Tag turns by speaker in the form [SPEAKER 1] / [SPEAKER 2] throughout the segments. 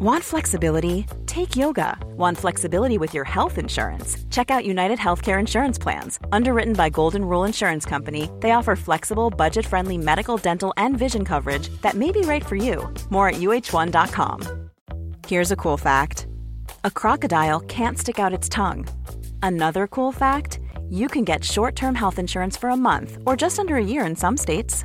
[SPEAKER 1] Want flexibility? Take yoga. Want flexibility with your health insurance? Check out United Healthcare Insurance Plans. Underwritten by Golden Rule Insurance Company, they offer flexible, budget friendly medical, dental, and vision coverage that may be right for you. More at uhone.com. Here's a cool fact a crocodile can't stick out its tongue. Another cool fact you can get short term health insurance for a month or just under a year in some states.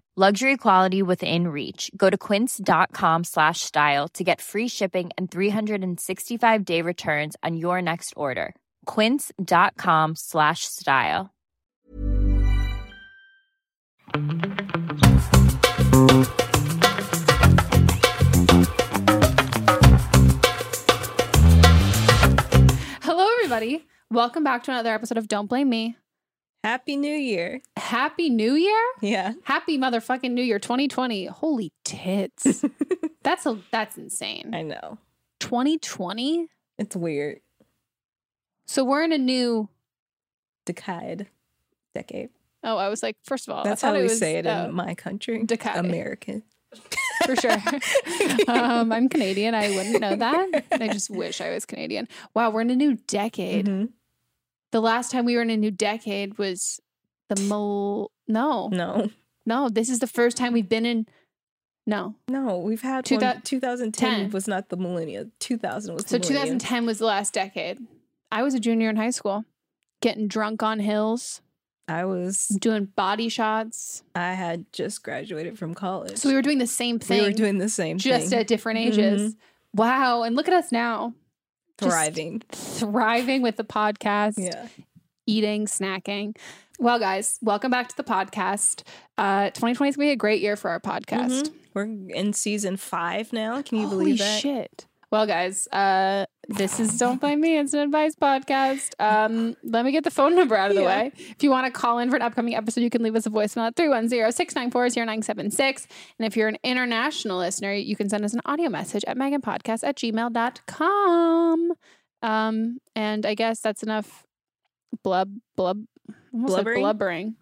[SPEAKER 2] Luxury quality within reach. Go to quince.com slash style to get free shipping and 365 day returns on your next order. Quince.com slash style.
[SPEAKER 3] Hello, everybody. Welcome back to another episode of Don't Blame Me.
[SPEAKER 4] Happy New Year.
[SPEAKER 3] Happy New Year?
[SPEAKER 4] Yeah.
[SPEAKER 3] Happy motherfucking New Year 2020. Holy tits. that's a that's insane.
[SPEAKER 4] I know.
[SPEAKER 3] 2020?
[SPEAKER 4] It's weird.
[SPEAKER 3] So we're in a new
[SPEAKER 4] Decade. Decade.
[SPEAKER 3] Oh, I was like, first of all,
[SPEAKER 4] That's how we
[SPEAKER 3] it was,
[SPEAKER 4] say it
[SPEAKER 3] uh,
[SPEAKER 4] in my country.
[SPEAKER 3] decade.
[SPEAKER 4] American.
[SPEAKER 3] for sure. um, I'm Canadian. I wouldn't know that. I just wish I was Canadian. Wow, we're in a new decade.
[SPEAKER 4] Mhm.
[SPEAKER 3] The last time we were in a new decade was the mol. No,
[SPEAKER 4] No.
[SPEAKER 3] no. This is the first time we've been in. No.
[SPEAKER 4] No, we've had
[SPEAKER 3] Two
[SPEAKER 4] one, 2010 was not the millennium. 2000 was the
[SPEAKER 3] So
[SPEAKER 4] millennium.
[SPEAKER 3] 2010 was the last decade. I was a junior in high school, getting drunk on hills,
[SPEAKER 4] I was
[SPEAKER 3] doing body shots.
[SPEAKER 4] I had just graduated from college.
[SPEAKER 3] So we were doing the same thing.
[SPEAKER 4] We were doing the same
[SPEAKER 3] just
[SPEAKER 4] thing.
[SPEAKER 3] at different mm-hmm. ages. Wow. And look at us now.
[SPEAKER 4] Thriving.
[SPEAKER 3] thriving with the podcast,
[SPEAKER 4] Yeah.
[SPEAKER 3] eating, snacking. Well, guys, welcome back to the podcast. Uh, 2020 is to be a great year for our podcast.
[SPEAKER 4] Mhm. We're in season five now. Can you
[SPEAKER 3] Holy
[SPEAKER 4] believe that?
[SPEAKER 3] shit. Well, guys, uh, this is Don't Blame Me. It's an advice podcast. Um, let me get the phone number out of the
[SPEAKER 4] Yeah.
[SPEAKER 3] way. If you want to call in for an upcoming episode, you can leave us a voicemail at 310-694-0976. And if you're an international listener, you can send us an audio message at meganpodcast at gmail.com. Um, and I guess that's enough blub, blub, like
[SPEAKER 4] Blubbering?
[SPEAKER 3] blubbering,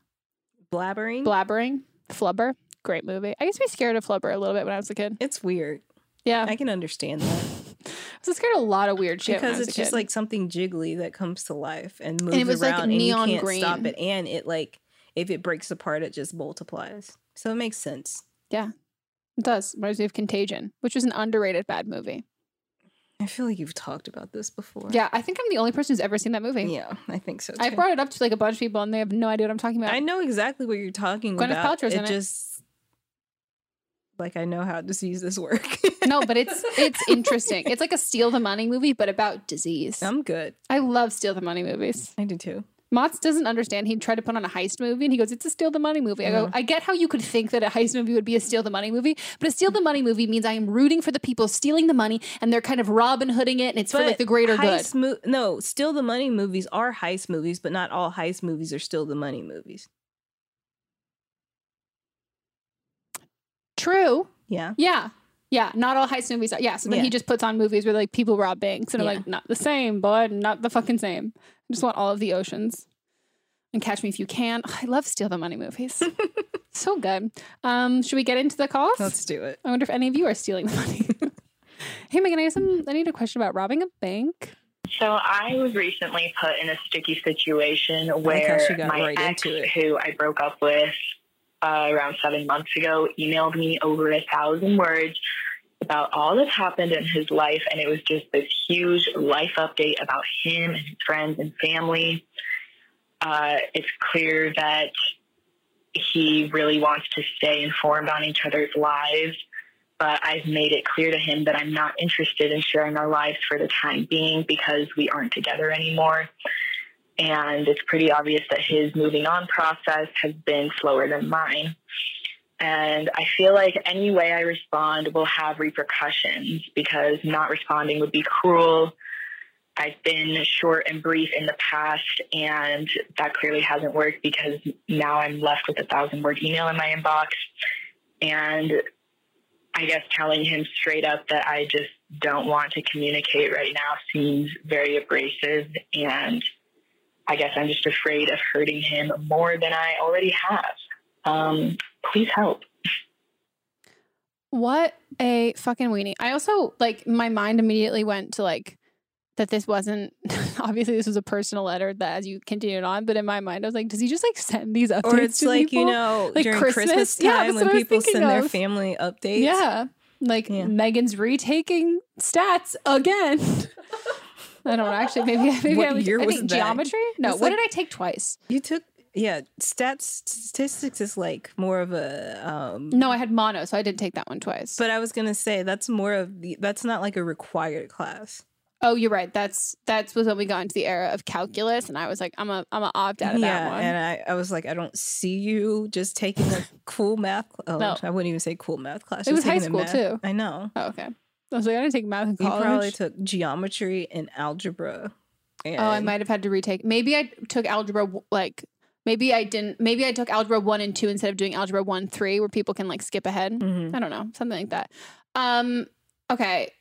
[SPEAKER 4] Blabbering.
[SPEAKER 3] blabbering, flubber. Great movie. I used to be scared of Flubber a little bit when I was a kid.
[SPEAKER 4] it's weird.
[SPEAKER 3] Yeah.
[SPEAKER 4] I can understand that.
[SPEAKER 3] I was scared of a lot of weird shit
[SPEAKER 4] because it's just
[SPEAKER 3] kid.
[SPEAKER 4] like something jiggly that comes to life and moves
[SPEAKER 3] it was, like,
[SPEAKER 4] around
[SPEAKER 3] neon
[SPEAKER 4] and you can't stop it and it like if it breaks apart it just multiplies so it makes sense
[SPEAKER 3] Yeah, It does. Reminds me of Contagion, which was an underrated bad movie.
[SPEAKER 4] I feel like you've talked about this before.
[SPEAKER 3] Yeah, I think I'm the only person who's ever seen that movie.
[SPEAKER 4] Yeah, I think so. Too.
[SPEAKER 3] I brought it up to like a bunch of people and they have no idea what I'm talking about.
[SPEAKER 4] I know exactly what you're talking
[SPEAKER 3] Gwyneth
[SPEAKER 4] about.
[SPEAKER 3] Paltrow's
[SPEAKER 4] it
[SPEAKER 3] in it.
[SPEAKER 4] just like I know how diseases work.
[SPEAKER 3] no, but it's it's interesting. It's like a steal the money movie, but about disease.
[SPEAKER 4] I'm good.
[SPEAKER 3] I love steal the money movies.
[SPEAKER 4] I do too.
[SPEAKER 3] Motz doesn't understand. He tried to put on a heist movie and he goes, It's a steal the money movie. I go. I get how you could think that a heist movie would be a steal the money movie, but a steal the money movie means I am rooting for the people stealing the money and they're kind of Robin Hooding it and it's for like the greater good.
[SPEAKER 4] Mo- no, still the money movies are heist movies, but not all heist movies are still the money movies.
[SPEAKER 3] True.
[SPEAKER 4] Yeah.
[SPEAKER 3] Yeah. Yeah. Not all heist movies are. Yeah. So then he just puts on movies where like people rob banks and I'm like, not the same, bud. Not the fucking same. I just want all of the oceans. And Catch Me If You Can. I love Steal the Money movies. so good. Um, should we get into the calls?
[SPEAKER 4] Let's do it.
[SPEAKER 3] I wonder if any of you are stealing the money. hey Megan, I have some I need a question about robbing a bank.
[SPEAKER 5] So I was recently put in a sticky situation
[SPEAKER 4] like how
[SPEAKER 5] where
[SPEAKER 4] she
[SPEAKER 5] my
[SPEAKER 4] right
[SPEAKER 5] ex,
[SPEAKER 4] into it.
[SPEAKER 5] who I broke up with uh, around seven months ago, emailed me over a thousand words about all that's happened in his life, and it was just this huge life update about him and his friends and family. Uh, it's clear that he really wants to stay informed on each other's lives but I've made it clear to him that I'm not interested in sharing our lives for the time being because we aren't together anymore. And it's pretty obvious that his moving on process has been slower than mine. And I feel like any way I respond will have repercussions because not responding would be cruel. I've been short and brief in the past, and that clearly hasn't worked because now I'm left with a thousand word email in my inbox. And I guess telling him straight up that I just don't want to communicate right now seems very abrasive. And I guess I'm just afraid of hurting him more than I already have. Um, please help.
[SPEAKER 3] What a fucking weenie. I also like my mind immediately went to like that this wasn't obviously this was a personal letter that as you continued on, but in my mind I was like, does he just like send these updates?
[SPEAKER 4] Or it's
[SPEAKER 3] to
[SPEAKER 4] like, you know,
[SPEAKER 3] Like
[SPEAKER 4] during
[SPEAKER 3] Christmas?
[SPEAKER 4] Christmas, time
[SPEAKER 3] that's
[SPEAKER 4] when
[SPEAKER 3] what I was
[SPEAKER 4] people
[SPEAKER 3] thinking
[SPEAKER 4] send their family updates.
[SPEAKER 3] Yeah. Like Megan's retaking stats again. I don't know. Actually, maybe maybe
[SPEAKER 4] What
[SPEAKER 3] I, was,
[SPEAKER 4] year
[SPEAKER 3] I
[SPEAKER 4] was
[SPEAKER 3] think
[SPEAKER 4] that?
[SPEAKER 3] geometry. No, what
[SPEAKER 4] like-
[SPEAKER 3] did I take twice?
[SPEAKER 4] You took yeah, stats statistics is like more of a um
[SPEAKER 3] No, I had mono, so I didn't take that one twice.
[SPEAKER 4] but I was gonna say that's more of the that's not like a required class.
[SPEAKER 3] oh, you're right. That's that's was when we got into the era of calculus, and I was like, I'm a I'm a opt out of
[SPEAKER 4] yeah,
[SPEAKER 3] that one.
[SPEAKER 4] and I, I was like, I don't see you just taking a cool math. Oh,
[SPEAKER 3] No.
[SPEAKER 4] I wouldn't even say cool math class.
[SPEAKER 3] It was high school, too.
[SPEAKER 4] I know.
[SPEAKER 3] oh, okay. I was like, I didn't take math in
[SPEAKER 4] You
[SPEAKER 3] college.
[SPEAKER 4] probably took geometry and algebra. And
[SPEAKER 3] Oh, I might have had to retake. Maybe I took algebra like maybe I didn't. Maybe I took algebra one and two instead of doing algebra one three, where people can like skip ahead.
[SPEAKER 4] Mhm.
[SPEAKER 3] I don't know, something like that. Um, okay,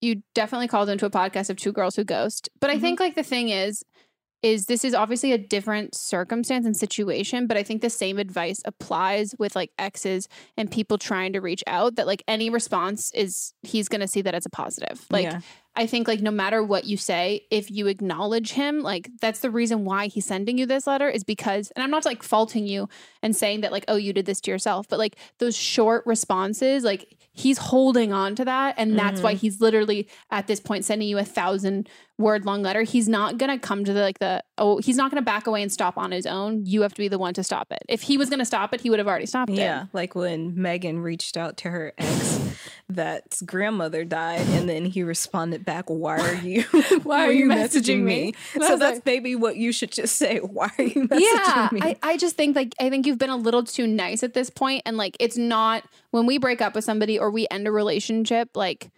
[SPEAKER 3] you definitely called into a podcast of two girls who ghost, but I think like the thing is, is this is obviously a different circumstance and situation, but I think the same advice applies with like exes and people trying to reach out. That like any response is he's gonna see that as a positive. Like
[SPEAKER 4] Yeah.
[SPEAKER 3] I think like no matter what you say, if you acknowledge him, like that's the reason why he's sending you this letter is because and I'm not like faulting you and saying that like oh you did this to yourself, but like those short responses, like he's holding on to that and that's why
[SPEAKER 4] Mhm.
[SPEAKER 3] he's literally at this point sending you a thousand word long letter. He's not going to come to the like the oh he's not going to back away and stop on his own. You have to be the one to stop it. If he was going to stop it, he would have already stopped it.
[SPEAKER 4] Yeah, like when Megan reached out to her ex that's grandmother died, and then he responded back, "Why are you?
[SPEAKER 3] Why are you messaging me?" And
[SPEAKER 4] So that's
[SPEAKER 3] like-
[SPEAKER 4] maybe what you should just say. Why are you messaging
[SPEAKER 3] yeah,
[SPEAKER 4] me?
[SPEAKER 3] I, I just think like I think you've been a little too nice at this point, and like it's not when we break up with somebody or we end a relationship, like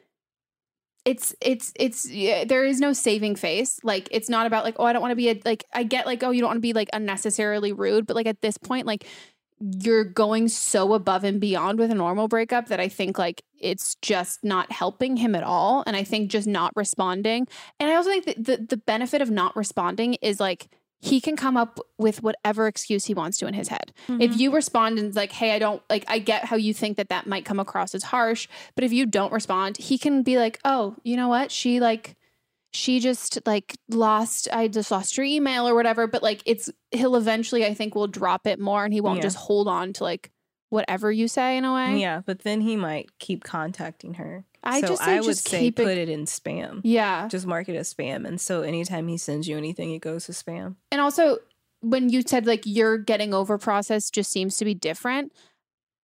[SPEAKER 3] it's it's it's yeah, there is no saving face. Like it's not about like oh I don't want to be a like I get like oh you don't want to be like unnecessarily rude, but like at this point like you're going so above and beyond with a normal breakup that I think like it's just not helping him at all. And I think just not responding. And I also think that the, the benefit of not responding is like he can come up with whatever excuse he wants to in his head. If mm-hmm. you respond and like, hey, I don't like, I get how you think that that might come across as harsh, but if you don't respond, he can be like, oh, you know what? She like, she just like lost i just lost your email or whatever but like it's he'll eventually i think will drop it more and he won't
[SPEAKER 4] Yeah.
[SPEAKER 3] just hold on to like whatever you say in a way.
[SPEAKER 4] Yeah, but then he might keep contacting her.
[SPEAKER 3] I
[SPEAKER 4] so
[SPEAKER 3] just
[SPEAKER 4] I would
[SPEAKER 3] just
[SPEAKER 4] say
[SPEAKER 3] keep it-
[SPEAKER 4] put it in spam.
[SPEAKER 3] Yeah.
[SPEAKER 4] Just mark it as spam. And so anytime he sends you anything, it goes to spam.
[SPEAKER 3] And also, when you said like your getting over process just seems to be different,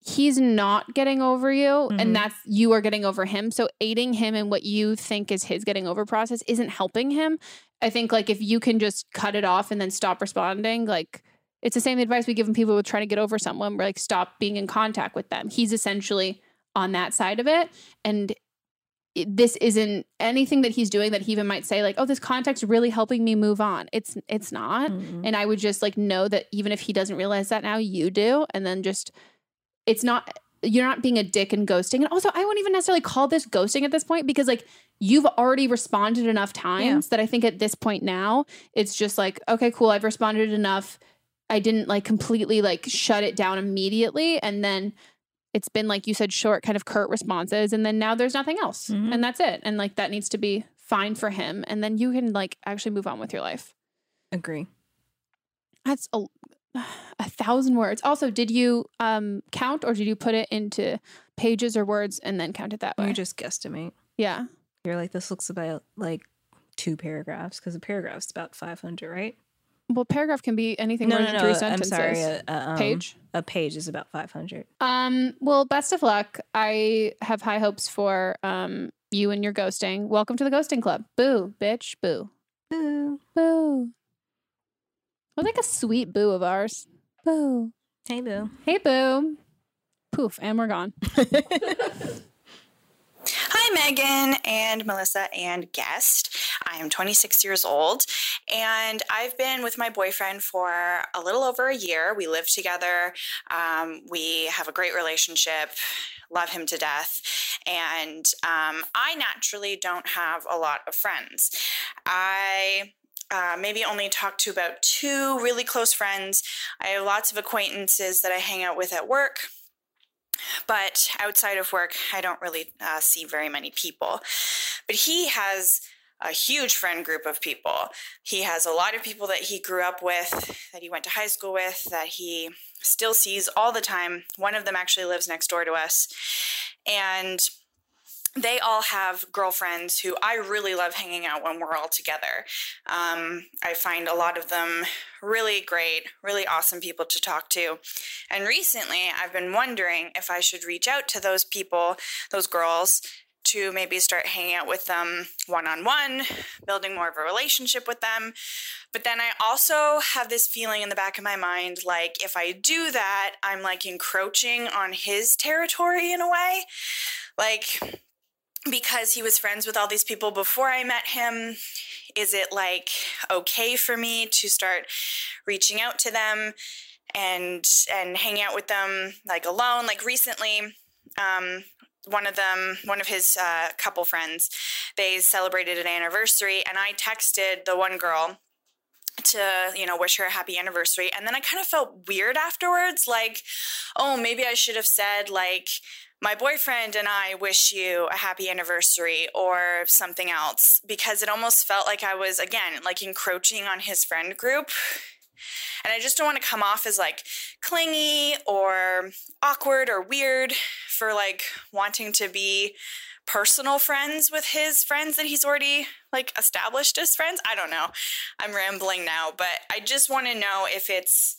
[SPEAKER 3] he's not getting over you,
[SPEAKER 4] Mhm.
[SPEAKER 3] and that's you are getting over him. So aiding him in what you think is his getting over process isn't helping him. I think like if you can just cut it off and then stop responding, like it's the same advice we give people with trying to get over someone. We're like, stop being in contact with them. He's essentially on that side of it, and it- this isn't anything that he's doing that he even might say like oh this contact's really helping me move on it's it's not
[SPEAKER 4] Mhm.
[SPEAKER 3] and i would just like know that even if he doesn't realize that now you do and then just it's not you're not being a dick and ghosting. And also i wouldn't even necessarily call this ghosting at this point because like you've already responded enough times that i think at this point now it's just like okay cool i've responded enough. I didn't like completely like shut it down immediately. And then it's been like you said short kind of curt responses. And then now there's nothing else.
[SPEAKER 4] Mhm.
[SPEAKER 3] and that's it. And like that needs to be fine for him. And then you can like actually move on with your life.
[SPEAKER 4] Agree.
[SPEAKER 3] that's a, a thousand words also did you um count or did you put it into pages or words and then count it that way
[SPEAKER 4] You just guesstimate.
[SPEAKER 3] yeah
[SPEAKER 4] You're like, this looks about like two paragraphs because a paragraph's about 500, right?
[SPEAKER 3] well paragraph can be anything more than three
[SPEAKER 4] I'm
[SPEAKER 3] sentences
[SPEAKER 4] sorry. A, a, um,
[SPEAKER 3] page
[SPEAKER 4] A page is about 500.
[SPEAKER 3] um well best of luck i have high hopes for um you and your ghosting welcome to the ghosting club boo bitch boo
[SPEAKER 4] Boo.
[SPEAKER 3] Boo. What like a sweet boo of ours. Boo.
[SPEAKER 4] Hey, boo.
[SPEAKER 3] Hey, boo. Poof, and we're gone.
[SPEAKER 6] Hi, Megan and Melissa and guest. I am 26 years old and I've been with my boyfriend for a little over a year. We live together. Um, we have a great relationship, love him to death. And um, I naturally don't have a lot of friends. I uh, maybe only talk to about two really close friends. I have lots of acquaintances that I hang out with at work but outside of work, I don't really uh, see very many people. But he has a huge friend group of people. He has a lot of people that he grew up with, that he went to high school with, that he still sees all the time. One of them actually lives next door to us. And they all have girlfriends who I really love hanging out when we're all together. Um, I find a lot of them really great, really awesome people to talk to. And recently, I've been wondering if I should reach out to those people, those girls, to maybe start hanging out with them one on one, building more of a relationship with them. But then I also have this feeling in the back of my mind like if I do that, I'm like encroaching on his territory in a way. Like, because he was friends with all these people before I met him, is it like okay for me to start reaching out to them and and hang out with them like alone? Like recently, um, one of them, one of his uh, couple friends, they celebrated an anniversary, and I texted the one girl to you know wish her a happy anniversary and then i kind of felt weird afterwards like oh maybe i should have said like my boyfriend and I wish you a happy anniversary or something else because it almost felt like I was, again, like encroaching on his friend group. And I just don't want to come off as like clingy or awkward or weird for like wanting to be personal friends with his friends that he's already like established as friends. I don't know. I'm rambling now, but I just want to know if it's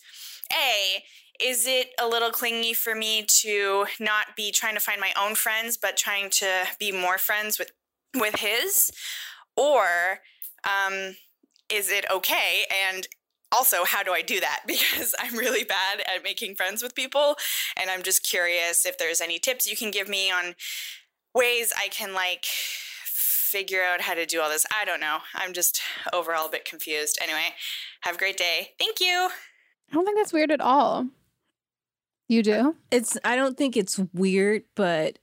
[SPEAKER 6] A, is it a little clingy for me to not be trying to find my own friends but trying to be more friends with with his or um is it okay and also how do i do that because i'm really bad at making friends with people and i'm just curious if there's any tips you can give me on ways i can like figure out how to do all this i don't know i'm just overall a bit confused anyway have a great day thank you
[SPEAKER 3] I don't think that's weird at all. You do?
[SPEAKER 4] It's I don't think it's weird, but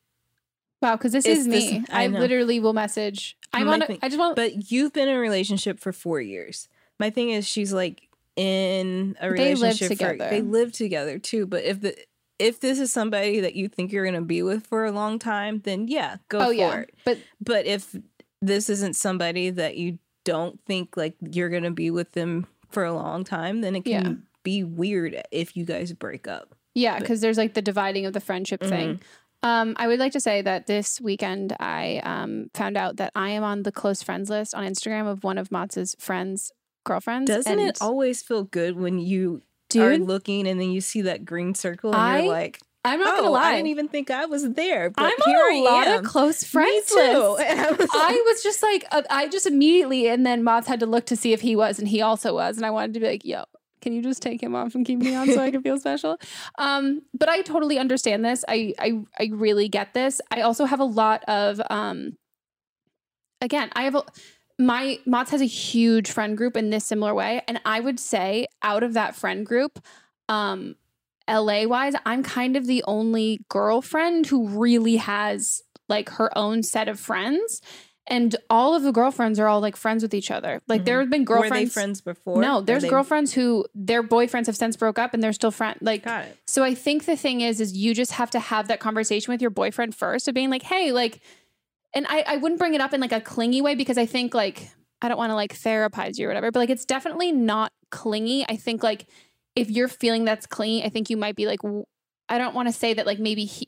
[SPEAKER 3] Wow, because this
[SPEAKER 4] It's
[SPEAKER 3] is
[SPEAKER 4] this-
[SPEAKER 3] me.
[SPEAKER 4] I
[SPEAKER 3] I, literally will message. I'm
[SPEAKER 4] My
[SPEAKER 3] on. A,
[SPEAKER 4] thing-
[SPEAKER 3] I just want.
[SPEAKER 4] But you've been in a relationship for four years. My thing is, she's like in a relationship.
[SPEAKER 3] They live
[SPEAKER 4] relationship. for-
[SPEAKER 3] together.
[SPEAKER 4] they live together too. But if the if this is somebody that you think you're gonna be with for a long time, then yeah, go
[SPEAKER 3] oh
[SPEAKER 4] for
[SPEAKER 3] yeah,
[SPEAKER 4] it.
[SPEAKER 3] but
[SPEAKER 4] But if this isn't somebody that you don't think like you're gonna be with them for a long time, then it can
[SPEAKER 3] Yeah.
[SPEAKER 4] be weird if you guys break up.
[SPEAKER 3] Yeah, because there's like the dividing of the friendship thing. Um, I would like to say that this weekend I um, found out that I am on the close friends list on Instagram of one of Motz's friends' girlfriends.
[SPEAKER 4] Doesn't
[SPEAKER 3] and
[SPEAKER 4] it always feel good when you are looking and then you see that green circle and
[SPEAKER 3] I-
[SPEAKER 4] you're like,
[SPEAKER 3] I'm not
[SPEAKER 4] oh,
[SPEAKER 3] gonna lie.
[SPEAKER 4] I didn't even think I was there. But
[SPEAKER 3] I'm
[SPEAKER 4] here
[SPEAKER 3] on a lot
[SPEAKER 4] am.
[SPEAKER 3] of close friends
[SPEAKER 4] too. I was
[SPEAKER 3] I was just like, uh, I just immediately, and then Motz had to look to see if he was, and he also was, and I wanted to be like, yo. Can you just take him off and keep me on so I can feel special? Um, but I totally understand this. I, I I really get this. I also have a lot of um again, I have a my Motz has a huge friend group in this similar way. And I would say out of that friend group, um, LA wise, I'm kind of the only girlfriend who really has like her own set of friends. And all of the girlfriends are all like friends with each other. Like there mm-hmm. have been
[SPEAKER 4] Were they
[SPEAKER 3] girlfriends.
[SPEAKER 4] friends before?
[SPEAKER 3] No, there's
[SPEAKER 4] they-
[SPEAKER 3] girlfriends who their boyfriends have since broke up and they're still friends. Like,
[SPEAKER 4] Got it.
[SPEAKER 3] so I think the thing is, is you just have to have that conversation with your boyfriend first of being like, hey, like, and I, I wouldn't bring it up in like a clingy way because I think like I don't want to like therapize you or whatever, but like it's definitely not clingy. I think like if you're feeling that's clingy, I think you might be like, I don't want to say that like maybe he,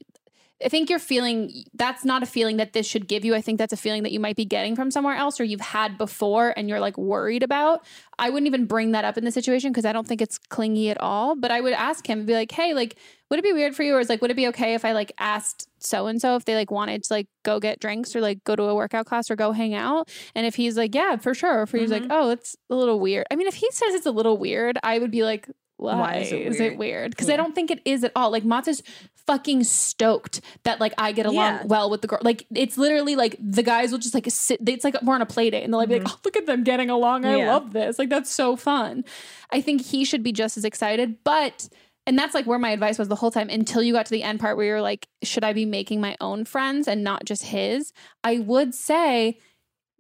[SPEAKER 3] I think you're feeling that's not a feeling that this should give you. I think that's a feeling that you might be getting from somewhere else or you've had before and you're like worried about. I wouldn't even bring that up in the situation because I don't think it's clingy at all. But I would ask him, and be like, hey, like, would it be weird for you? Or is like, would it be okay if I like asked so and so if they like wanted to like go get drinks or like go to a workout class or go hang out? And if he's like, yeah, for sure. Or if he's like, mm-hmm. oh, it's a little weird. I mean, if he says it's a little weird, I would be like, why,
[SPEAKER 4] Why is it weird?
[SPEAKER 3] weird? Because I don't think it is at all. Like Mats is fucking stoked that like I get along
[SPEAKER 4] Yeah.
[SPEAKER 3] well with the girl. Like it's literally like the guys will just like sit. It's like we're on a play date and they'll like be like, oh, look at them getting along. I
[SPEAKER 4] Mm-hmm. Yeah.
[SPEAKER 3] love this. Like that's so fun. I think he should be just as excited, but. And that's like where my advice was the whole time until you got to the end part where you're like, should I be making my own friends and not just his? I would say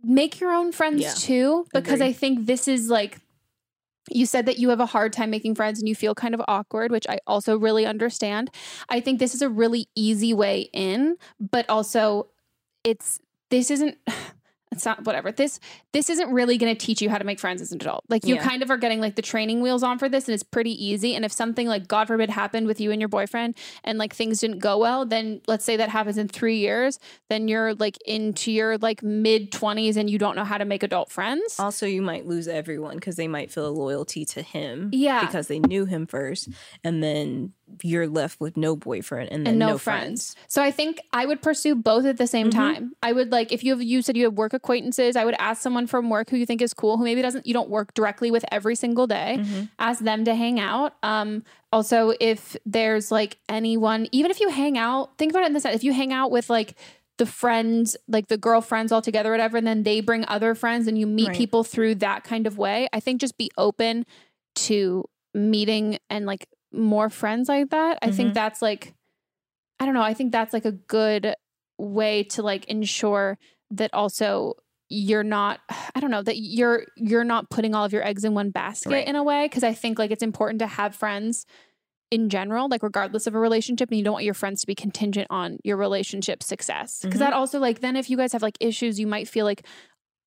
[SPEAKER 3] make your own friends
[SPEAKER 4] Yeah.
[SPEAKER 3] too, because
[SPEAKER 4] Agree.
[SPEAKER 3] I think this is like you said that you have a hard time making friends and you feel kind of awkward, which I also really understand. I think this is a really easy way in, but also it's this isn't it's not whatever. This this isn't really going to teach you how to make friends as an adult. Like you
[SPEAKER 4] Yeah.
[SPEAKER 3] kind of are getting like the training wheels on for this and it's pretty easy. And if something like God forbid happened with you and your boyfriend and like things didn't go well, then let's say that happens in 3 years, then you're like into your like mid 20s and you don't know how to make adult friends.
[SPEAKER 4] Also, you might lose everyone because they might feel a loyalty to him.
[SPEAKER 3] Yeah.
[SPEAKER 4] Because they knew him first. And then you're left with no boyfriend and then
[SPEAKER 3] and no,
[SPEAKER 4] no,
[SPEAKER 3] friends. So I think I would pursue both at the same
[SPEAKER 4] Mhm.
[SPEAKER 3] time. I would like if you have you said you have work acquaintances, I would ask someone from work who you think is cool, who maybe doesn't you don't work directly with every single day.
[SPEAKER 4] Mm-hmm.
[SPEAKER 3] Ask them to hang out. Um also if there's like anyone, even if you hang out, think about it in this if you hang out with like the friends, like the girlfriends all together, whatever, and then they bring other friends and you meet
[SPEAKER 4] Right.
[SPEAKER 3] people through that kind of way. I think just be open to meeting and like more friends like that. I think
[SPEAKER 4] Mhm.
[SPEAKER 3] that's like I don't know, I think that's like a good way to like ensure that also you're not I don't know that you're you're not putting all of your eggs in one basket
[SPEAKER 4] Right.
[SPEAKER 3] in a way because I think like it's important to have friends in general like regardless of a relationship and you don't want your friends to be contingent on your relationship success because
[SPEAKER 4] Mhm.
[SPEAKER 3] that also like then if you guys have like issues you might feel like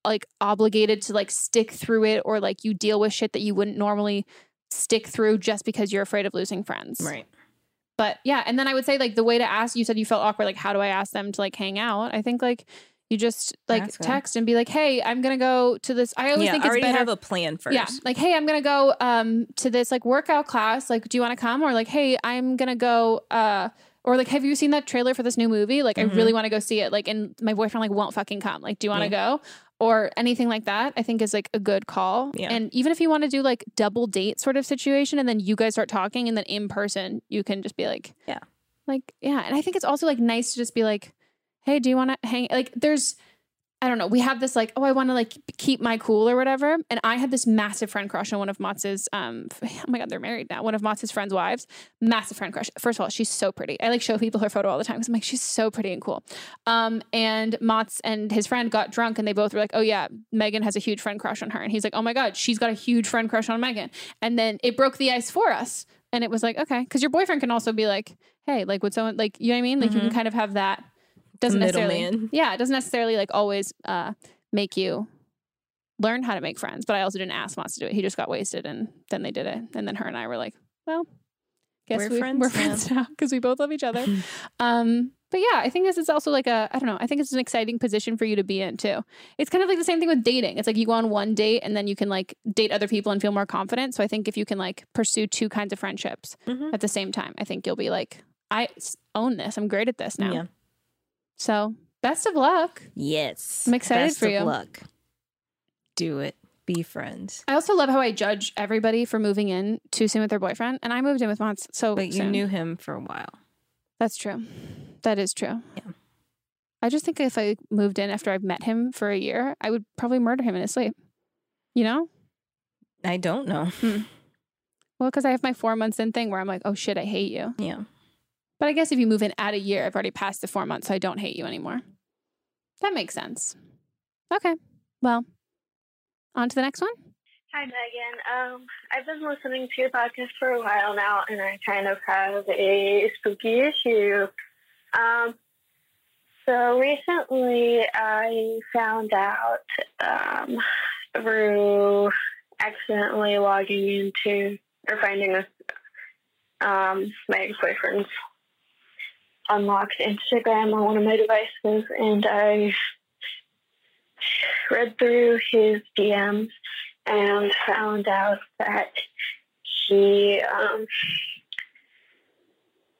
[SPEAKER 3] like obligated to like stick through it or like you deal with shit that you wouldn't normally stick through just because you're afraid of losing friends.
[SPEAKER 4] Right.
[SPEAKER 3] But yeah, and then I would say like the way to ask you said you felt awkward like how do I ask them to like hang out? I think like you just like
[SPEAKER 4] Ask
[SPEAKER 3] text and be like, "Hey, I'm going to go to this." I always
[SPEAKER 4] yeah,
[SPEAKER 3] think it's
[SPEAKER 4] already
[SPEAKER 3] better
[SPEAKER 4] have a plan first.
[SPEAKER 3] yeah, like hey, I'm gonna go um to this like workout class. Like, do you want to come? Or like, hey, I'm gonna go. uh Or like, have you seen that trailer for this new movie? Like, I really want to go see it. Like, and my boyfriend like won't fucking come. Like, do you want to go? Or anything like that, I think is like a good call.
[SPEAKER 4] Yeah.
[SPEAKER 3] And even if you want to do like double date sort of situation, and then you guys start talking, and then in person you can just be like,
[SPEAKER 4] Yeah.
[SPEAKER 3] like yeah. And I think it's also like nice to just be like, hey, do you want to hang? Like, there's I don't know. We have this like, oh, I want to like keep my cool or whatever. And I had this massive friend crush on one of Motz's. Um, oh my god, they're married now. One of Motz's friends' wives. Massive friend crush. First of all, she's so pretty. I like show people her photo all the time because I'm like, she's so pretty and cool. Um, and Motz and his friend got drunk and they both were like, oh yeah, Megan has a huge friend crush on her. And he's like, oh my god, she's got a huge friend crush on Megan. And then it broke the ice for us. And it was like, okay, because your boyfriend can also be like, hey, like would someone like you know what I mean? Like you can kind of have that. Doesn't necessarily,
[SPEAKER 4] Middleman.
[SPEAKER 3] yeah, it doesn't necessarily like always uh, make you learn how to make friends. But I also didn't ask Moss to do it. He just got wasted and then they did it. And then her and I were like, well, Guess
[SPEAKER 4] We're
[SPEAKER 3] we,
[SPEAKER 4] friends
[SPEAKER 3] We're
[SPEAKER 4] now.
[SPEAKER 3] friends now because we both love each other. um, but yeah, I think this is also like a I don't know. I think it's an exciting position for you to be in too. It's kind of like the same thing with dating. It's like you go on one date and then you can like date other people and feel more confident. So I think if you can like pursue two kinds of friendships
[SPEAKER 4] Mhm.
[SPEAKER 3] at the same time, I think you'll be like, i own this. I'm great at this now.
[SPEAKER 4] Yeah.
[SPEAKER 3] So best of luck.
[SPEAKER 4] Yes.
[SPEAKER 3] I'm excited
[SPEAKER 4] Best
[SPEAKER 3] for
[SPEAKER 4] of
[SPEAKER 3] you.
[SPEAKER 4] luck. Do it. Be friends.
[SPEAKER 3] I also love how I judge everybody for moving in too soon with their boyfriend, and I moved in with Mons so
[SPEAKER 4] But you
[SPEAKER 3] soon.
[SPEAKER 4] knew him for a while.
[SPEAKER 3] That's true. That is true.
[SPEAKER 4] Yeah.
[SPEAKER 3] I just think if I moved in after I've met him for a year, I would probably murder him in his sleep. You know?
[SPEAKER 4] I don't know. Hmm.
[SPEAKER 3] Well, because I have my four months in thing where I'm like, oh shit, I hate you.
[SPEAKER 4] Yeah.
[SPEAKER 3] But I guess if you move in at a year, I've already passed the four months, so I don't hate you anymore. That makes sense. Okay. Well, on to the next one.
[SPEAKER 7] Hi, Megan. Um, I've been listening to your podcast for a while now, and I kind of have a spooky issue. Um, so recently, I found out um, through accidentally logging into or finding a, um, my ex-boyfriend's unlocked Instagram on one of my devices, and I read through his DMs and found out that he um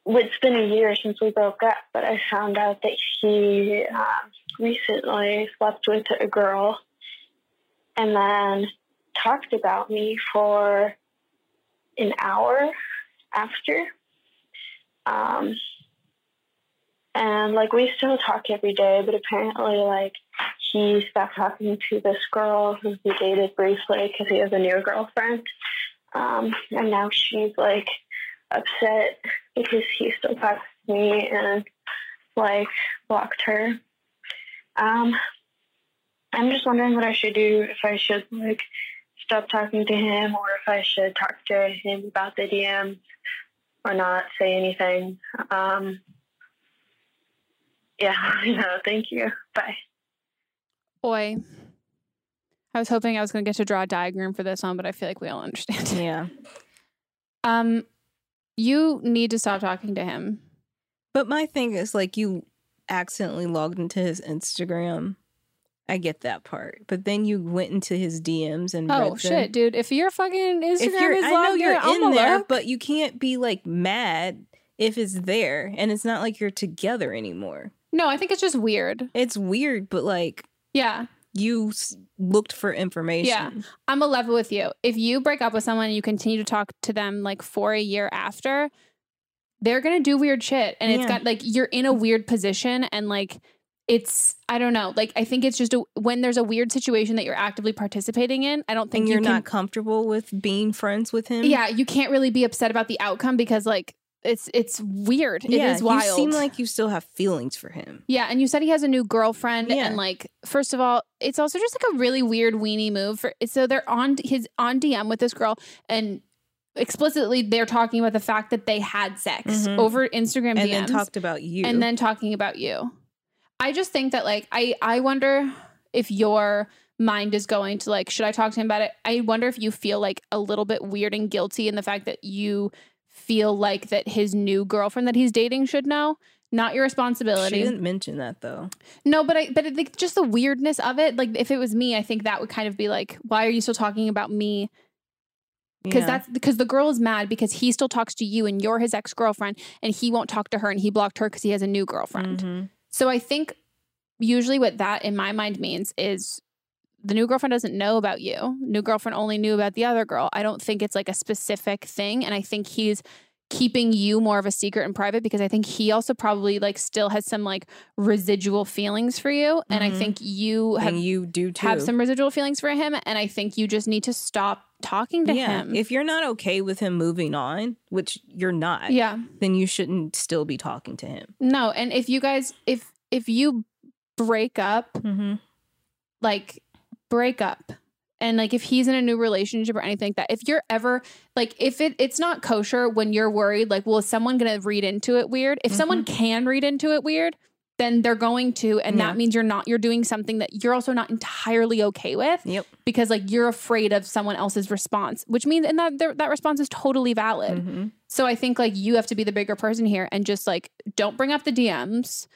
[SPEAKER 7] it's been a year since we broke up, but I found out that he um, recently slept with a girl and then talked about me for an hour after. Um, and like we still talk every day, but apparently, like he stopped talking to this girl who he dated briefly because he has a new girlfriend. Um, and now she's like upset because he still talks to me and like blocked her. Um, I'm just wondering what I should do if I should like stop talking to him or if I should talk to him about the DMs or not say anything. Um, yeah, no, thank you. Bye.
[SPEAKER 3] Boy, I was hoping I was going to get to draw a diagram for this one, but I feel like we all understand.
[SPEAKER 4] Yeah.
[SPEAKER 3] Um, you need to stop talking to him.
[SPEAKER 4] But my thing is like you accidentally logged into his Instagram. I get that part. But then you went into his DMs and
[SPEAKER 3] Oh
[SPEAKER 4] read
[SPEAKER 3] shit, dude! If your fucking Instagram
[SPEAKER 4] you're,
[SPEAKER 3] is
[SPEAKER 4] I know
[SPEAKER 3] logged
[SPEAKER 4] you're
[SPEAKER 3] in, I'm
[SPEAKER 4] in there,
[SPEAKER 3] look.
[SPEAKER 4] but you can't be like mad if it's there, and it's not like you're together anymore.
[SPEAKER 3] No, I think it's just weird.
[SPEAKER 4] It's weird, but like
[SPEAKER 3] Yeah,
[SPEAKER 4] you s- looked for information.
[SPEAKER 3] yeah. I'm a level with you. If you break up with someone and you continue to talk to them like for a year after, they're gonna do weird shit, and it's
[SPEAKER 4] Yeah.
[SPEAKER 3] got like you're in a weird position, and like it's I don't know. Like I think it's just a, when there's a weird situation that you're actively participating in. I don't think
[SPEAKER 4] and
[SPEAKER 3] you
[SPEAKER 4] you're
[SPEAKER 3] can,
[SPEAKER 4] not comfortable with being friends with him.
[SPEAKER 3] Yeah, you can't really be upset about the outcome because like it's it's weird.
[SPEAKER 4] yeah.
[SPEAKER 3] it is wild.
[SPEAKER 4] You seem like you still have feelings for him.
[SPEAKER 3] Yeah, and you said he has a new girlfriend,
[SPEAKER 4] Yeah.
[SPEAKER 3] and like, first of all, it's also just like a really weird weenie move. For so they're on his on DM with this girl, and explicitly they're talking about the fact that they had sex
[SPEAKER 4] Mhm.
[SPEAKER 3] over Instagram
[SPEAKER 4] and
[SPEAKER 3] DMs,
[SPEAKER 4] then talked about you.
[SPEAKER 3] and then talking about you. I just think that like I I wonder if your mind is going to like should I talk to him about it? I wonder if you feel like a little bit weird and guilty in the fact that you feel like that his new girlfriend that he's dating should know. Not your responsibility.
[SPEAKER 4] she didn't mention that though.
[SPEAKER 3] No, but I but like just the weirdness of it. Like if it was me, I think that would kind of be like, why are you still talking about me? Because
[SPEAKER 4] Yeah.
[SPEAKER 3] that's because the girl is mad because he still talks to you and you're his ex girlfriend and he won't talk to her and he blocked her because he has a new girlfriend.
[SPEAKER 4] Mhm.
[SPEAKER 3] So I think usually what that in my mind means is the new girlfriend doesn't know about you. New girlfriend only knew about the other girl. I don't think it's like a specific thing. And I think he's keeping you more of a secret and private because I think he also probably like still has some like residual feelings for you. And I
[SPEAKER 4] Mhm.
[SPEAKER 3] think you have
[SPEAKER 4] and you do too.
[SPEAKER 3] have some residual feelings for him. And I think you just need to stop talking to
[SPEAKER 4] yeah.
[SPEAKER 3] him.
[SPEAKER 4] If you're not okay with him moving on, which you're not,
[SPEAKER 3] yeah.
[SPEAKER 4] then you shouldn't still be talking to him.
[SPEAKER 3] No. And if you guys if if you break up
[SPEAKER 4] Mm-hmm.
[SPEAKER 3] like break up and like if he's in a new relationship or anything like that if you're ever like if it it's not kosher when you're worried like well is someone gonna read into it weird if someone
[SPEAKER 4] Mm-hmm.
[SPEAKER 3] can read into it weird then they're going to and
[SPEAKER 4] Yeah.
[SPEAKER 3] that means you're not you're doing something that you're also not entirely okay with
[SPEAKER 4] Yep.
[SPEAKER 3] because like you're afraid of someone else's response which means and that that response is totally valid
[SPEAKER 4] Mm-hmm.
[SPEAKER 3] so i think like you have to be the bigger person here and just like don't bring up the dms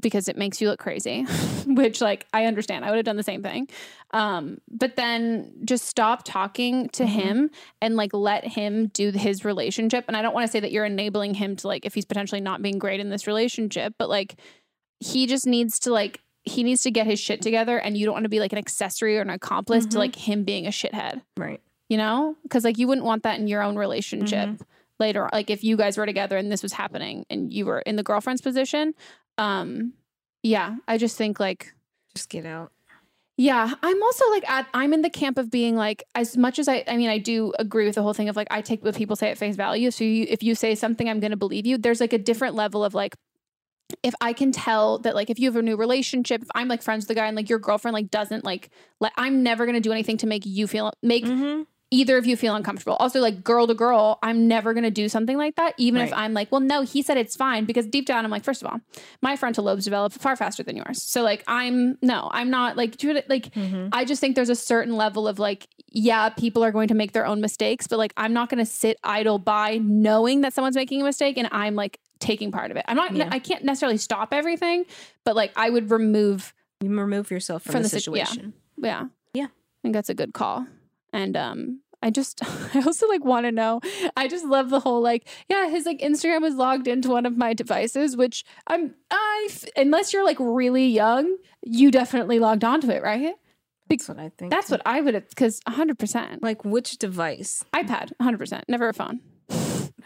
[SPEAKER 3] because it makes you look crazy which like i understand i would have done the same thing um but then just stop talking to
[SPEAKER 4] Mm-hmm.
[SPEAKER 3] him and like let him do his relationship and i don't want to say that you're enabling him to like if he's potentially not being great in this relationship but like he just needs to like he needs to get his shit together and you don't want to be like an accessory or an accomplice to
[SPEAKER 4] Mhm.
[SPEAKER 3] like him being a shithead
[SPEAKER 4] Right.
[SPEAKER 3] you know because like you wouldn't want that in your own relationship
[SPEAKER 4] Mm-hmm.
[SPEAKER 3] later like if you guys were together and this was happening and you were in the girlfriend's position um yeah i just think like
[SPEAKER 4] Just get out.
[SPEAKER 3] yeah i'm also like at i'm in the camp of being like as much as i i mean i do agree with the whole thing of like i take what people say at face value so you, if you say something i'm going to believe you there's like a different level of like if I can tell that like if you have a new relationship, if I'm like friends with the guy and like your girlfriend like doesn't like let I'm never gonna do anything to make you feel make
[SPEAKER 4] Mm-hmm.
[SPEAKER 3] Either of you feel uncomfortable. Also, like girl to girl, I'm never gonna do something like that, even if I'm like, well, no, he said it's fine because deep down I'm like, first of all, my frontal lobes develop far faster than yours. So like I'm no, I'm not like do it like
[SPEAKER 4] Mm-hmm.
[SPEAKER 3] I just think there's a certain level of like, yeah, people are going to make their own mistakes, but like I'm not gonna sit idle by knowing that someone's making a mistake and I'm like taking part of it. I'm not
[SPEAKER 4] Yeah.
[SPEAKER 3] I can't necessarily stop everything, but like I would remove
[SPEAKER 4] You remove yourself from,
[SPEAKER 3] From
[SPEAKER 4] the,
[SPEAKER 3] the situ- yeah.
[SPEAKER 4] situation.
[SPEAKER 3] yeah.
[SPEAKER 4] Yeah.
[SPEAKER 3] I think that's a good call. And um I just I also like want to know. I just love the whole like yeah, his like Instagram was logged into one of my devices, which I'm I, unless you're like really young, you definitely logged onto it, right?
[SPEAKER 4] That's what I think.
[SPEAKER 3] That's what I would have cuz 100%
[SPEAKER 4] Like which device?
[SPEAKER 3] iPad, 100%, never a phone.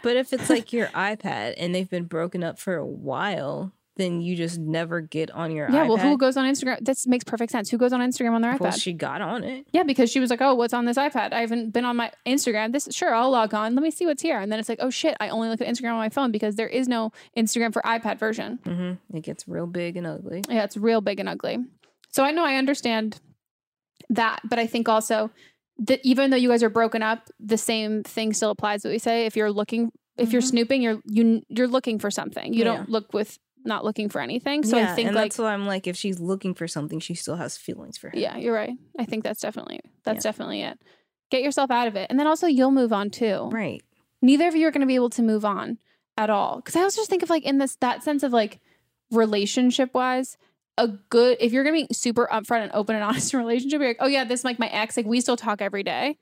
[SPEAKER 4] But if it's like your iPad and they've been broken up for a while, then you just never get on your
[SPEAKER 3] Yeah,
[SPEAKER 4] iPad.
[SPEAKER 3] well who goes on Instagram? This makes perfect sense. Who goes on Instagram on their
[SPEAKER 4] Well,
[SPEAKER 3] iPad?
[SPEAKER 4] she got on it.
[SPEAKER 3] Yeah, because she was like, "Oh, what's on this iPad? I haven't been on my Instagram. This sure, I'll log on. Let me see what's here." And then it's like, "Oh shit, I only look at Instagram on my phone because there is no Instagram for iPad version."
[SPEAKER 4] Mm-hmm. It gets real big and ugly.
[SPEAKER 3] Yeah, it's real big and ugly. So I know I understand that, but I think also that even though you guys are broken up, the same thing still applies. What we say: if you're looking, if you're
[SPEAKER 4] Mhm.
[SPEAKER 3] snooping, you're you you're looking for something. You
[SPEAKER 4] Yeah.
[SPEAKER 3] don't look with not looking for anything. So
[SPEAKER 4] yeah,
[SPEAKER 3] I think
[SPEAKER 4] and
[SPEAKER 3] like
[SPEAKER 4] that's why I'm like, if she's looking for something, she still has feelings for him.
[SPEAKER 3] Yeah, you're right. I think that's definitely that's
[SPEAKER 4] Yeah.
[SPEAKER 3] definitely it. Get yourself out of it. And then also you'll move on too.
[SPEAKER 4] Right.
[SPEAKER 3] Neither of you are going to be able to move on at all. Cuz I also just think of like in this that sense of like relationship wise a good if you're going to be super upfront and open and honest in a relationship you're like, "Oh yeah, this like my ex, like we still talk every day."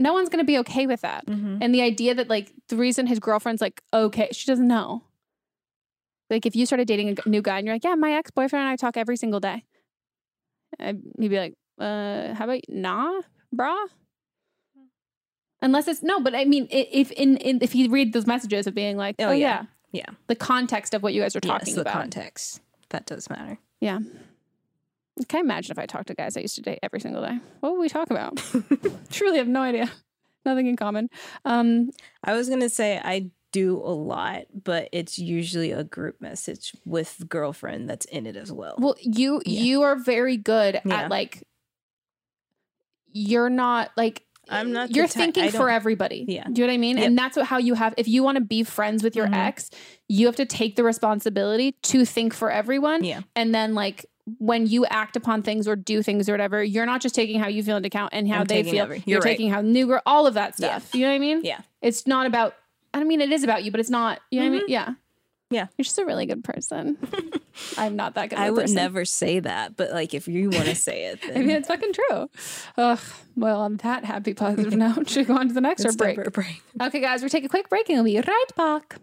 [SPEAKER 3] No one's going to be okay with that.
[SPEAKER 4] Mm-hmm.
[SPEAKER 3] And the idea that like the reason his girlfriend's like, "Okay, she doesn't know." Like if you started dating a new guy and you're like, "Yeah, my ex-boyfriend and I talk every single day." He'd be like, uh, how about nah, brah? Unless it's no, but I mean, if in, in if he read those messages of being like, oh,
[SPEAKER 4] Oh,
[SPEAKER 3] yeah.
[SPEAKER 4] yeah. Yeah.
[SPEAKER 3] the context of what you guys are talking
[SPEAKER 4] yes, the
[SPEAKER 3] about,
[SPEAKER 4] context. That does matter.
[SPEAKER 3] yeah. Can I imagine if I talked to guys I used to date every single day? What would we talk about? Truly have no idea. Nothing in common. Um,
[SPEAKER 4] I was gonna say I do a lot, but it's usually a group message with girlfriend that's in it as well.
[SPEAKER 3] well, you
[SPEAKER 4] Yeah.
[SPEAKER 3] you are very good
[SPEAKER 4] Yeah.
[SPEAKER 3] at like. You're not like
[SPEAKER 4] I'm not
[SPEAKER 3] You're
[SPEAKER 4] ty-
[SPEAKER 3] thinking for everybody.
[SPEAKER 4] Yeah.
[SPEAKER 3] Do you know what I mean?
[SPEAKER 4] Yep.
[SPEAKER 3] And that's what how you have. If you want to be friends with your
[SPEAKER 4] Mhm.
[SPEAKER 3] ex, you have to take the responsibility to think for everyone.
[SPEAKER 4] Yeah.
[SPEAKER 3] And then like when you act upon things or do things or whatever, you're not just taking how you feel into account and how
[SPEAKER 4] I'm
[SPEAKER 3] they feel.
[SPEAKER 4] every-
[SPEAKER 3] You're,
[SPEAKER 4] you're right.
[SPEAKER 3] taking how new girl, all of that
[SPEAKER 4] Yeah.
[SPEAKER 3] stuff. You know what I mean?
[SPEAKER 4] Yeah.
[SPEAKER 3] It's not about. I mean, it is about you, but it's not. You know what I mean? Yeah.
[SPEAKER 4] Mm-hmm. Yeah.
[SPEAKER 3] You're just a really good person. I'm not that good. Of
[SPEAKER 4] I
[SPEAKER 3] a
[SPEAKER 4] would
[SPEAKER 3] person.
[SPEAKER 4] never say that, but like if you want to say it, then
[SPEAKER 3] I mean, it's fucking true. Ugh. Well, on that happy positive note, should we go on to the next
[SPEAKER 4] it's
[SPEAKER 3] or break?
[SPEAKER 4] time for a break.
[SPEAKER 3] Okay, guys, we're taking a quick break and we'll be right back.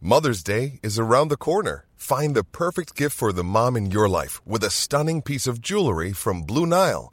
[SPEAKER 8] Mother's Day is around the corner. Find the perfect gift for the mom in your life with a stunning piece of jewelry from Blue Nile.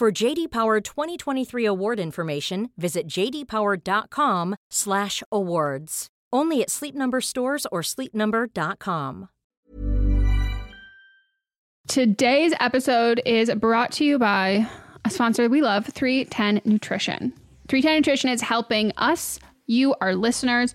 [SPEAKER 9] For JD Power 2023 award information, visit jdpower.com/awards. Only at Sleep Number stores or sleepnumber.com.
[SPEAKER 3] Today's episode is brought to you by a sponsor we love, 310 Nutrition. 310 Nutrition is helping us, you, our listeners,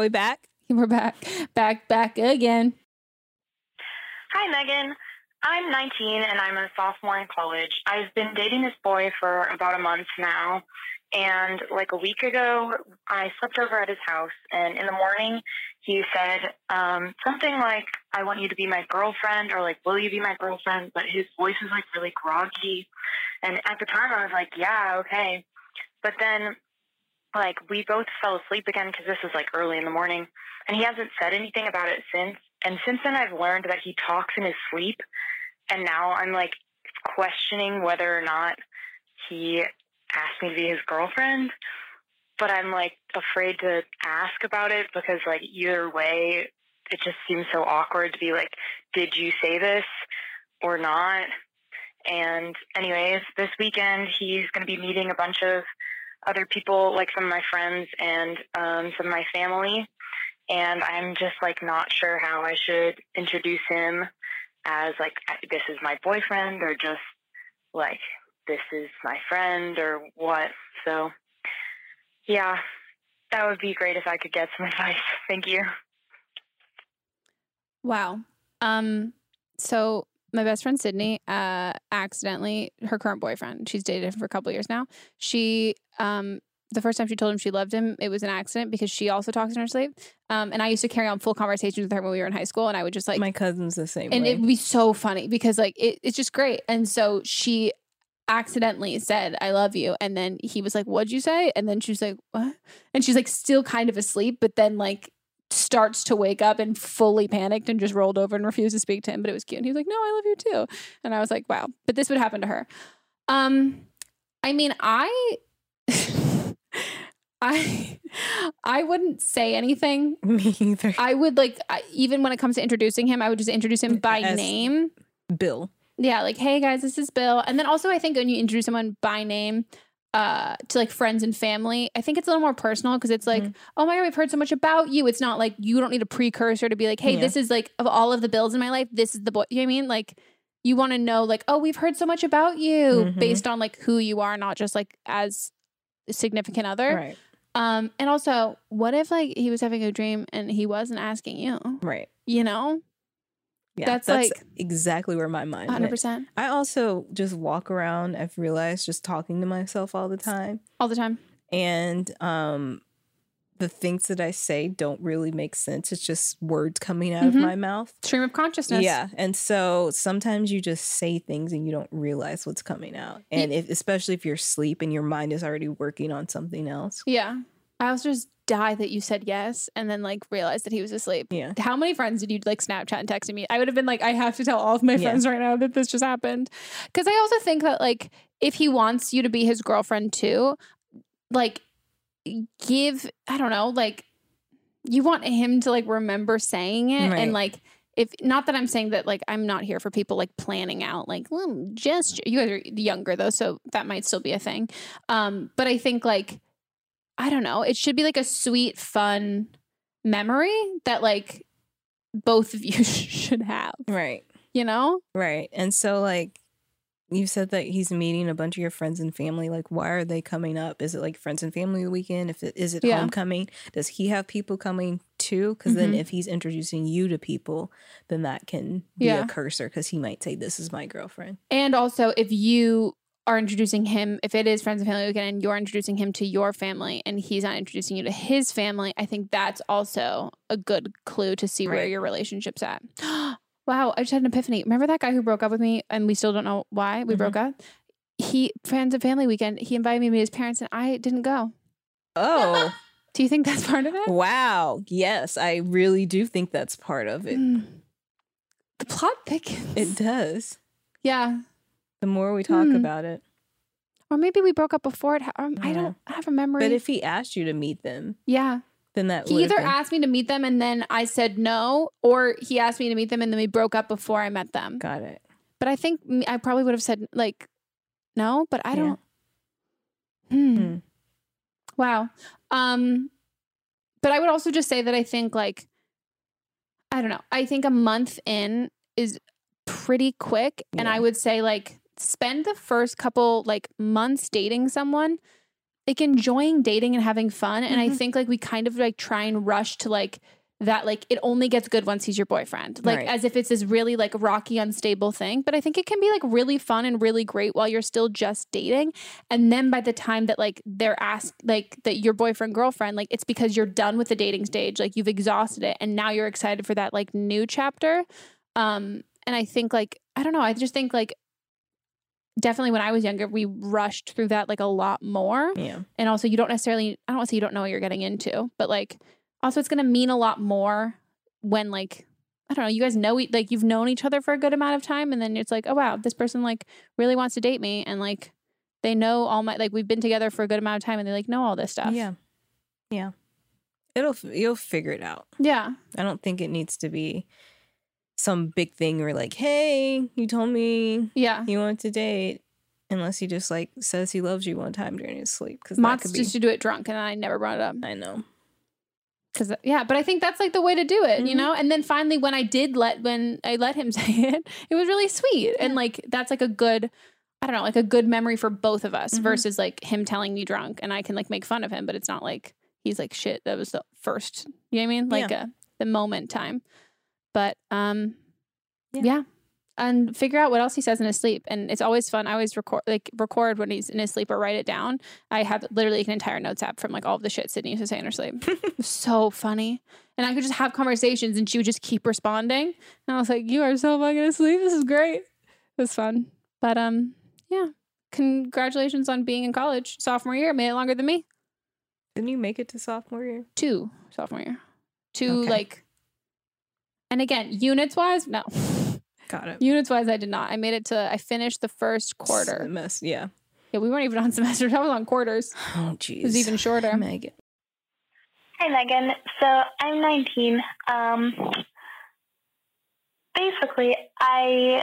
[SPEAKER 4] Are we back?
[SPEAKER 3] We're back. Back, back again.
[SPEAKER 10] Hi, Megan. I'm 19 and I'm a sophomore in college. I've been dating this boy for about a month now. And like a week ago, I slept over at his house. And in the morning, he said um, something like, I want you to be my girlfriend, or like, will you be my girlfriend? But his voice was like really groggy. And at the time, I was like, yeah, okay. But then, like, we both fell asleep again because this was like early in the morning. And he hasn't said anything about it since. And since then, I've learned that he talks in his sleep. And now I'm like questioning whether or not he asked me to be his girlfriend. But I'm like afraid to ask about it because, like, either way, it just seems so awkward to be like, did you say this or not? And, anyways, this weekend he's going to be meeting a bunch of other people, like some of my friends and um, some of my family and I'm just like not sure how I should introduce him as like this is my boyfriend or just like this is my friend or what. So yeah, that would be great if I could get some advice. Thank you.
[SPEAKER 3] Wow. Um so my best friend Sydney uh accidentally her current boyfriend, she's dated him for a couple years now. She um the first time she told him she loved him, it was an accident because she also talks in her sleep. Um, and I used to carry on full conversations with her when we were in high school, and I would just like
[SPEAKER 4] my cousin's the same.
[SPEAKER 3] and
[SPEAKER 4] way.
[SPEAKER 3] it would be so funny because like it, it's just great. And so she accidentally said "I love you," and then he was like, "What'd you say?" And then she was like, "What?" And she's like still kind of asleep, but then like starts to wake up and fully panicked and just rolled over and refused to speak to him. But it was cute. And he was like, "No, I love you too." And I was like, "Wow!" But this would happen to her. Um, I mean, I. I I wouldn't say anything.
[SPEAKER 4] Me either.
[SPEAKER 3] I would like I, even when it comes to introducing him, I would just introduce him by
[SPEAKER 4] As
[SPEAKER 3] name.
[SPEAKER 4] Bill.
[SPEAKER 3] Yeah, like hey guys, this is Bill. And then also I think when you introduce someone by name uh to like friends and family, I think it's a little more personal because it's like,
[SPEAKER 4] Mm-hmm.
[SPEAKER 3] "Oh my god, we've heard so much about you." It's not like you don't need a precursor to be like, "Hey,
[SPEAKER 4] Yeah.
[SPEAKER 3] this is like of all of the Bills in my life, this is the boy." You know what I mean? Like you want to know like, "Oh, we've heard so much about you"
[SPEAKER 4] Mhm.
[SPEAKER 3] based on like who you are, not just like as a significant other.
[SPEAKER 4] Right.
[SPEAKER 3] Um, and also, what if like he was having a dream and he wasn't asking you?
[SPEAKER 4] Right.
[SPEAKER 3] You know,
[SPEAKER 4] Yeah,
[SPEAKER 3] That's like-
[SPEAKER 4] exactly where my mind.
[SPEAKER 3] hundred percent
[SPEAKER 4] I also just walk around. I've realized just talking to myself all the time,
[SPEAKER 3] all the time.
[SPEAKER 4] and um, the things that I say don't really make sense. It's just words coming out
[SPEAKER 3] Mhm.
[SPEAKER 4] of my mouth.
[SPEAKER 3] Stream of consciousness.
[SPEAKER 4] Yeah, and so sometimes you just say things and you don't realize what's coming out, and if especially if you're asleep and your mind is already working on something else.
[SPEAKER 3] Yeah. I also just die that you said yes and then like realized that he was asleep.
[SPEAKER 4] Yeah.
[SPEAKER 3] How many friends did you like Snapchat and texting me? I would have been like, I have to tell all of my
[SPEAKER 4] Yeah.
[SPEAKER 3] friends right now that this just happened. Cause I also think that like if he wants you to be his girlfriend too, like give, I don't know, like you want him to like remember saying it
[SPEAKER 4] Right.
[SPEAKER 3] and like if not that I'm saying that like I'm not here for people like planning out like well, just you guys are younger though so that might still be a thing um but I think like I don't know it should be like a sweet fun memory that like both of you should have
[SPEAKER 4] Right.
[SPEAKER 3] you know
[SPEAKER 4] Right. And so like you said that he's meeting a bunch of your friends and family. Like why are they coming up? Is it like friends and family weekend? If it is it
[SPEAKER 3] Yeah.
[SPEAKER 4] homecoming? Does he have people coming too. Because then
[SPEAKER 3] Mhm.
[SPEAKER 4] if he's introducing you to people, then that can be
[SPEAKER 3] Yeah.
[SPEAKER 4] a cursor because he might say, This is my girlfriend.
[SPEAKER 3] And also, if you are introducing him, if it is friends and family weekend, and you're introducing him to your family, and he's not introducing you to his family, I think that's also a good clue to see where your relationship's at. wow, I just had an epiphany. Remember that guy who broke up with me, and we still don't know why we mm-hmm. broke up. He friends and family weekend. He invited me to meet his parents, and I didn't go.
[SPEAKER 4] Oh.
[SPEAKER 3] Do you think that's part of it?
[SPEAKER 4] Wow. Yes, I really do think that's part of it. Mm.
[SPEAKER 3] The plot thickens.
[SPEAKER 4] It does.
[SPEAKER 3] Yeah.
[SPEAKER 4] The more we talk
[SPEAKER 3] Hmm.
[SPEAKER 4] about it.
[SPEAKER 3] Or maybe we broke up before it. ha- um, I don't have a memory.
[SPEAKER 4] But if he asked you to meet them,
[SPEAKER 3] yeah.
[SPEAKER 4] then that
[SPEAKER 3] He either
[SPEAKER 4] been-
[SPEAKER 3] asked me to meet them and then I said no, or he asked me to meet them and then we broke up before I met them.
[SPEAKER 4] Got it.
[SPEAKER 3] But I think I probably would have said like no, but I
[SPEAKER 4] Yeah.
[SPEAKER 3] don't. Hmm. Wow. Um, but I would also just say that I think like I don't know. I think a month in is pretty quick, and I would say like spend the first couple like months dating someone like enjoying dating and having fun and i
[SPEAKER 4] Mhm.
[SPEAKER 3] think like we kind of like try and rush to like that like it only gets good once he's your boyfriend like
[SPEAKER 4] Right.
[SPEAKER 3] as if it's this really like rocky unstable thing but i think it can be like really fun and really great while you're still just dating and then by the time that like they're asked like that your boyfriend girlfriend like it's because you're done with the dating stage like you've exhausted it and now you're excited for that like new chapter um and i think like i don't know i just think like definitely when I was younger, we rushed through that like a lot more.
[SPEAKER 4] Yeah.
[SPEAKER 3] And also, you don't necessarily, I don't want to say you don't know what you're getting into, but like, also, it's going to mean a lot more when like, I don't know, you guys know, like, you've known each other for a good amount of time. And then it's like, oh, wow, this person like really wants to date me. And like, they know all my, like, we've been together for a good amount of time and they like know all this stuff.
[SPEAKER 4] Yeah. Yeah. It'll you'll figure it out.
[SPEAKER 3] Yeah.
[SPEAKER 4] I don't think it needs to be some big thing where like, hey, you told me
[SPEAKER 3] yeah
[SPEAKER 4] you want to date, unless he just like says he loves you one time during his sleep because that
[SPEAKER 3] Motz
[SPEAKER 4] could be.
[SPEAKER 3] just to do it drunk and I never brought it up.
[SPEAKER 4] I know.
[SPEAKER 3] Cause yeah, but I think that's like the way to do it, you know? And then finally when I did let when I let him say it, it was really sweet. And like that's like a good I don't know, like a good memory for both of us
[SPEAKER 4] Mhm.
[SPEAKER 3] versus like him telling me drunk and I can like make fun of him, but it's not like he's like shit, that was the first you know what I mean? Like
[SPEAKER 4] Yeah.
[SPEAKER 3] uh, the moment time. But um yeah. And figure out what else he says in his sleep. And it's always fun. I always record like record when he's in his sleep or write it down. I have literally an entire notes app from like all of the shit Sydney used to say in her sleep. so funny. And I could just have conversations and she would just keep responding. And I was like, You are so fucking asleep. This is great. It was fun. But um, yeah. Congratulations on being in college. Sophomore year, made it longer than me.
[SPEAKER 4] Didn't you make it to sophomore year?
[SPEAKER 3] Two sophomore year. Two
[SPEAKER 4] Okay.
[SPEAKER 3] like and again, units wise, no.
[SPEAKER 4] Got it.
[SPEAKER 3] Units wise, I did not. I made it to I finished the first quarter.
[SPEAKER 4] Mess. Yeah.
[SPEAKER 3] Yeah, we weren't even on semesters. I was on quarters.
[SPEAKER 4] Oh jeez.
[SPEAKER 3] It was even shorter.
[SPEAKER 4] Megan.
[SPEAKER 11] Hi, Megan. So I'm 19. Um, basically, I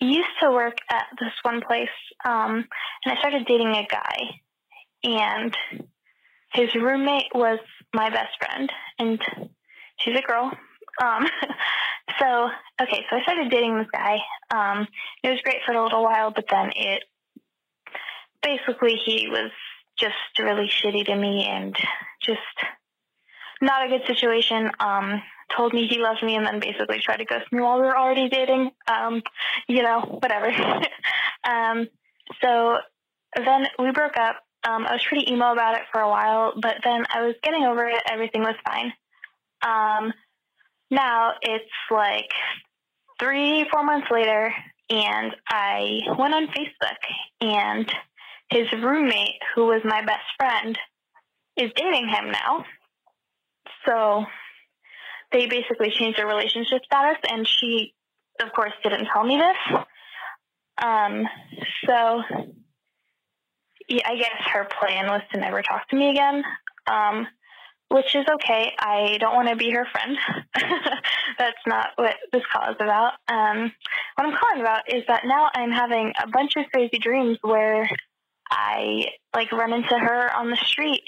[SPEAKER 11] used to work at this one place, um, and I started dating a guy, and his roommate was my best friend, and she's a girl. Um, so okay, so I started dating this guy. Um, it was great for a little while, but then it basically he was just really shitty to me and just not a good situation. Um, told me he loved me and then basically tried to ghost me while we were already dating. Um, you know, whatever. um, so then we broke up. Um, I was pretty emo about it for a while, but then I was getting over it. Everything was fine. Um, now it's like three, four months later, and I went on Facebook, and his roommate, who was my best friend, is dating him now. So they basically changed their relationship status, and she, of course, didn't tell me this. Um, so I guess her plan was to never talk to me again, um, which is okay. I don't want to be her friend. That's not what this call is about. Um, what I'm calling about is that now I'm having a bunch of crazy dreams where I like run into her on the street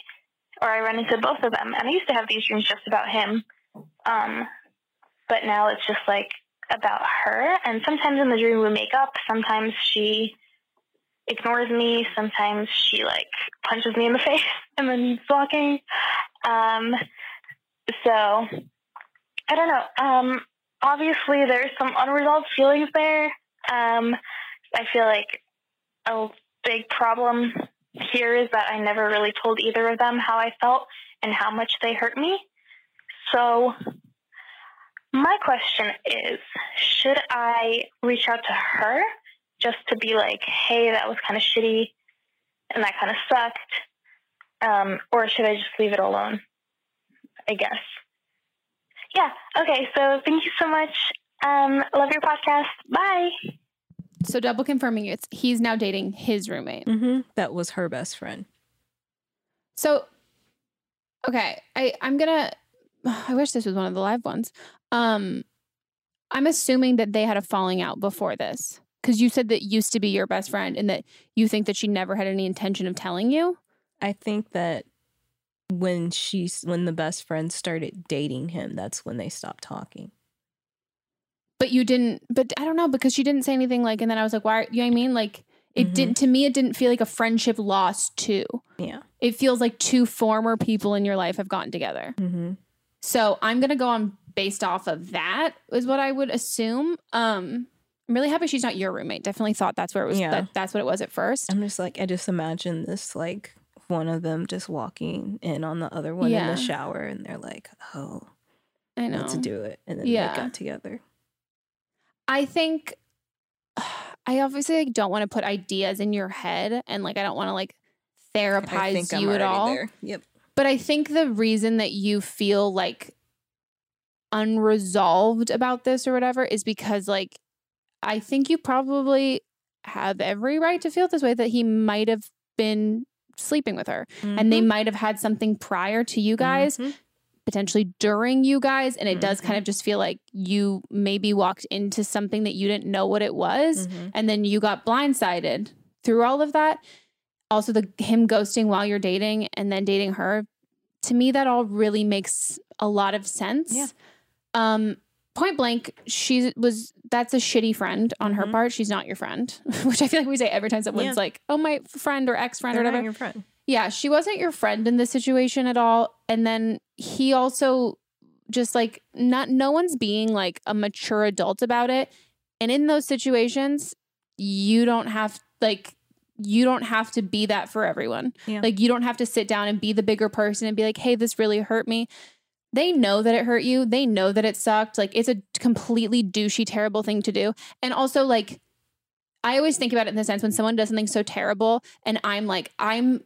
[SPEAKER 11] or I run into both of them. And I used to have these dreams just about him. Um, but now it's just like about her. And sometimes in the dream we make up. Sometimes she ignores me. Sometimes she like punches me in the face and then keeps walking. Um, So I don't know. Um, obviously, there's some unresolved feelings there. Um, I feel like a big problem here is that I never really told either of them how I felt and how much they hurt me. So my question is should I reach out to her just to be like, hey, that was kind of shitty and that kind of sucked? Um, or should I just leave it alone? I guess. Yeah. Okay. So thank you so much. Um, love your podcast. Bye.
[SPEAKER 3] So double confirming it's he's now dating his roommate.
[SPEAKER 4] Mm-hmm. That was her best friend.
[SPEAKER 3] So okay, I I'm gonna. I wish this was one of the live ones. Um, I'm assuming that they had a falling out before this because you said that used to be your best friend and that you think that she never had any intention of telling you.
[SPEAKER 4] I think that when she's when the best friend started dating him, that's when they stopped talking.
[SPEAKER 3] But you didn't. But I don't know because she didn't say anything like. And then I was like, why? You know what I mean? Like it
[SPEAKER 4] Mhm.
[SPEAKER 3] didn't. To me, it didn't feel like a friendship lost too.
[SPEAKER 4] Yeah.
[SPEAKER 3] It feels like two former people in your life have gotten together.
[SPEAKER 4] Mm-hmm.
[SPEAKER 3] So I'm gonna go on based off of that is what I would assume. Um, I'm really happy she's not your roommate. Definitely thought that's where it was.
[SPEAKER 4] Yeah.
[SPEAKER 3] That, that's what it was at first.
[SPEAKER 4] I'm just like I just imagine this like one of them just walking in on the other one in the shower, and they're like, "Oh,
[SPEAKER 3] I know.
[SPEAKER 4] let's do it," and then
[SPEAKER 3] Yeah.
[SPEAKER 4] they got together.
[SPEAKER 3] I think I obviously like, don't want to put ideas in your head, and like I don't want to like therapize
[SPEAKER 4] I think I'm
[SPEAKER 3] you at all.
[SPEAKER 4] there. Yep.
[SPEAKER 3] But I think the reason that you feel like unresolved about this or whatever is because like I think you probably have every right to feel this way that he might have been sleeping with her and they
[SPEAKER 4] Mhm.
[SPEAKER 3] might have had something prior to you guys
[SPEAKER 4] Mhm.
[SPEAKER 3] potentially during you guys and it does
[SPEAKER 4] Mm-hmm.
[SPEAKER 3] kind of just feel like you maybe walked into something that you didn't know what it was
[SPEAKER 4] Mhm.
[SPEAKER 3] and then you got blindsided through all of that also the him ghosting while you're dating and then dating her to me that all really makes a lot of sense
[SPEAKER 4] Yeah.
[SPEAKER 3] um point blank she was that's a shitty friend on
[SPEAKER 4] Mm-hmm.
[SPEAKER 3] her part she's not your friend which i feel like we say every time someone's
[SPEAKER 4] Yeah.
[SPEAKER 3] like oh my friend or ex-friend or whatever
[SPEAKER 4] your friend.
[SPEAKER 3] yeah, she wasn't your friend in this situation at all. And then he also just like not no one's being like a mature adult about it. And in those situations, you don't have like you don't have to be that for everyone.
[SPEAKER 4] Yeah.
[SPEAKER 3] Like you don't have to sit down and be the bigger person and be like, "Hey, this really hurt me." They know that it hurt you. They know that it sucked. Like it's a completely douchey terrible thing to do. And also like I always think about it in the sense when someone does something so terrible and I'm like, I'm,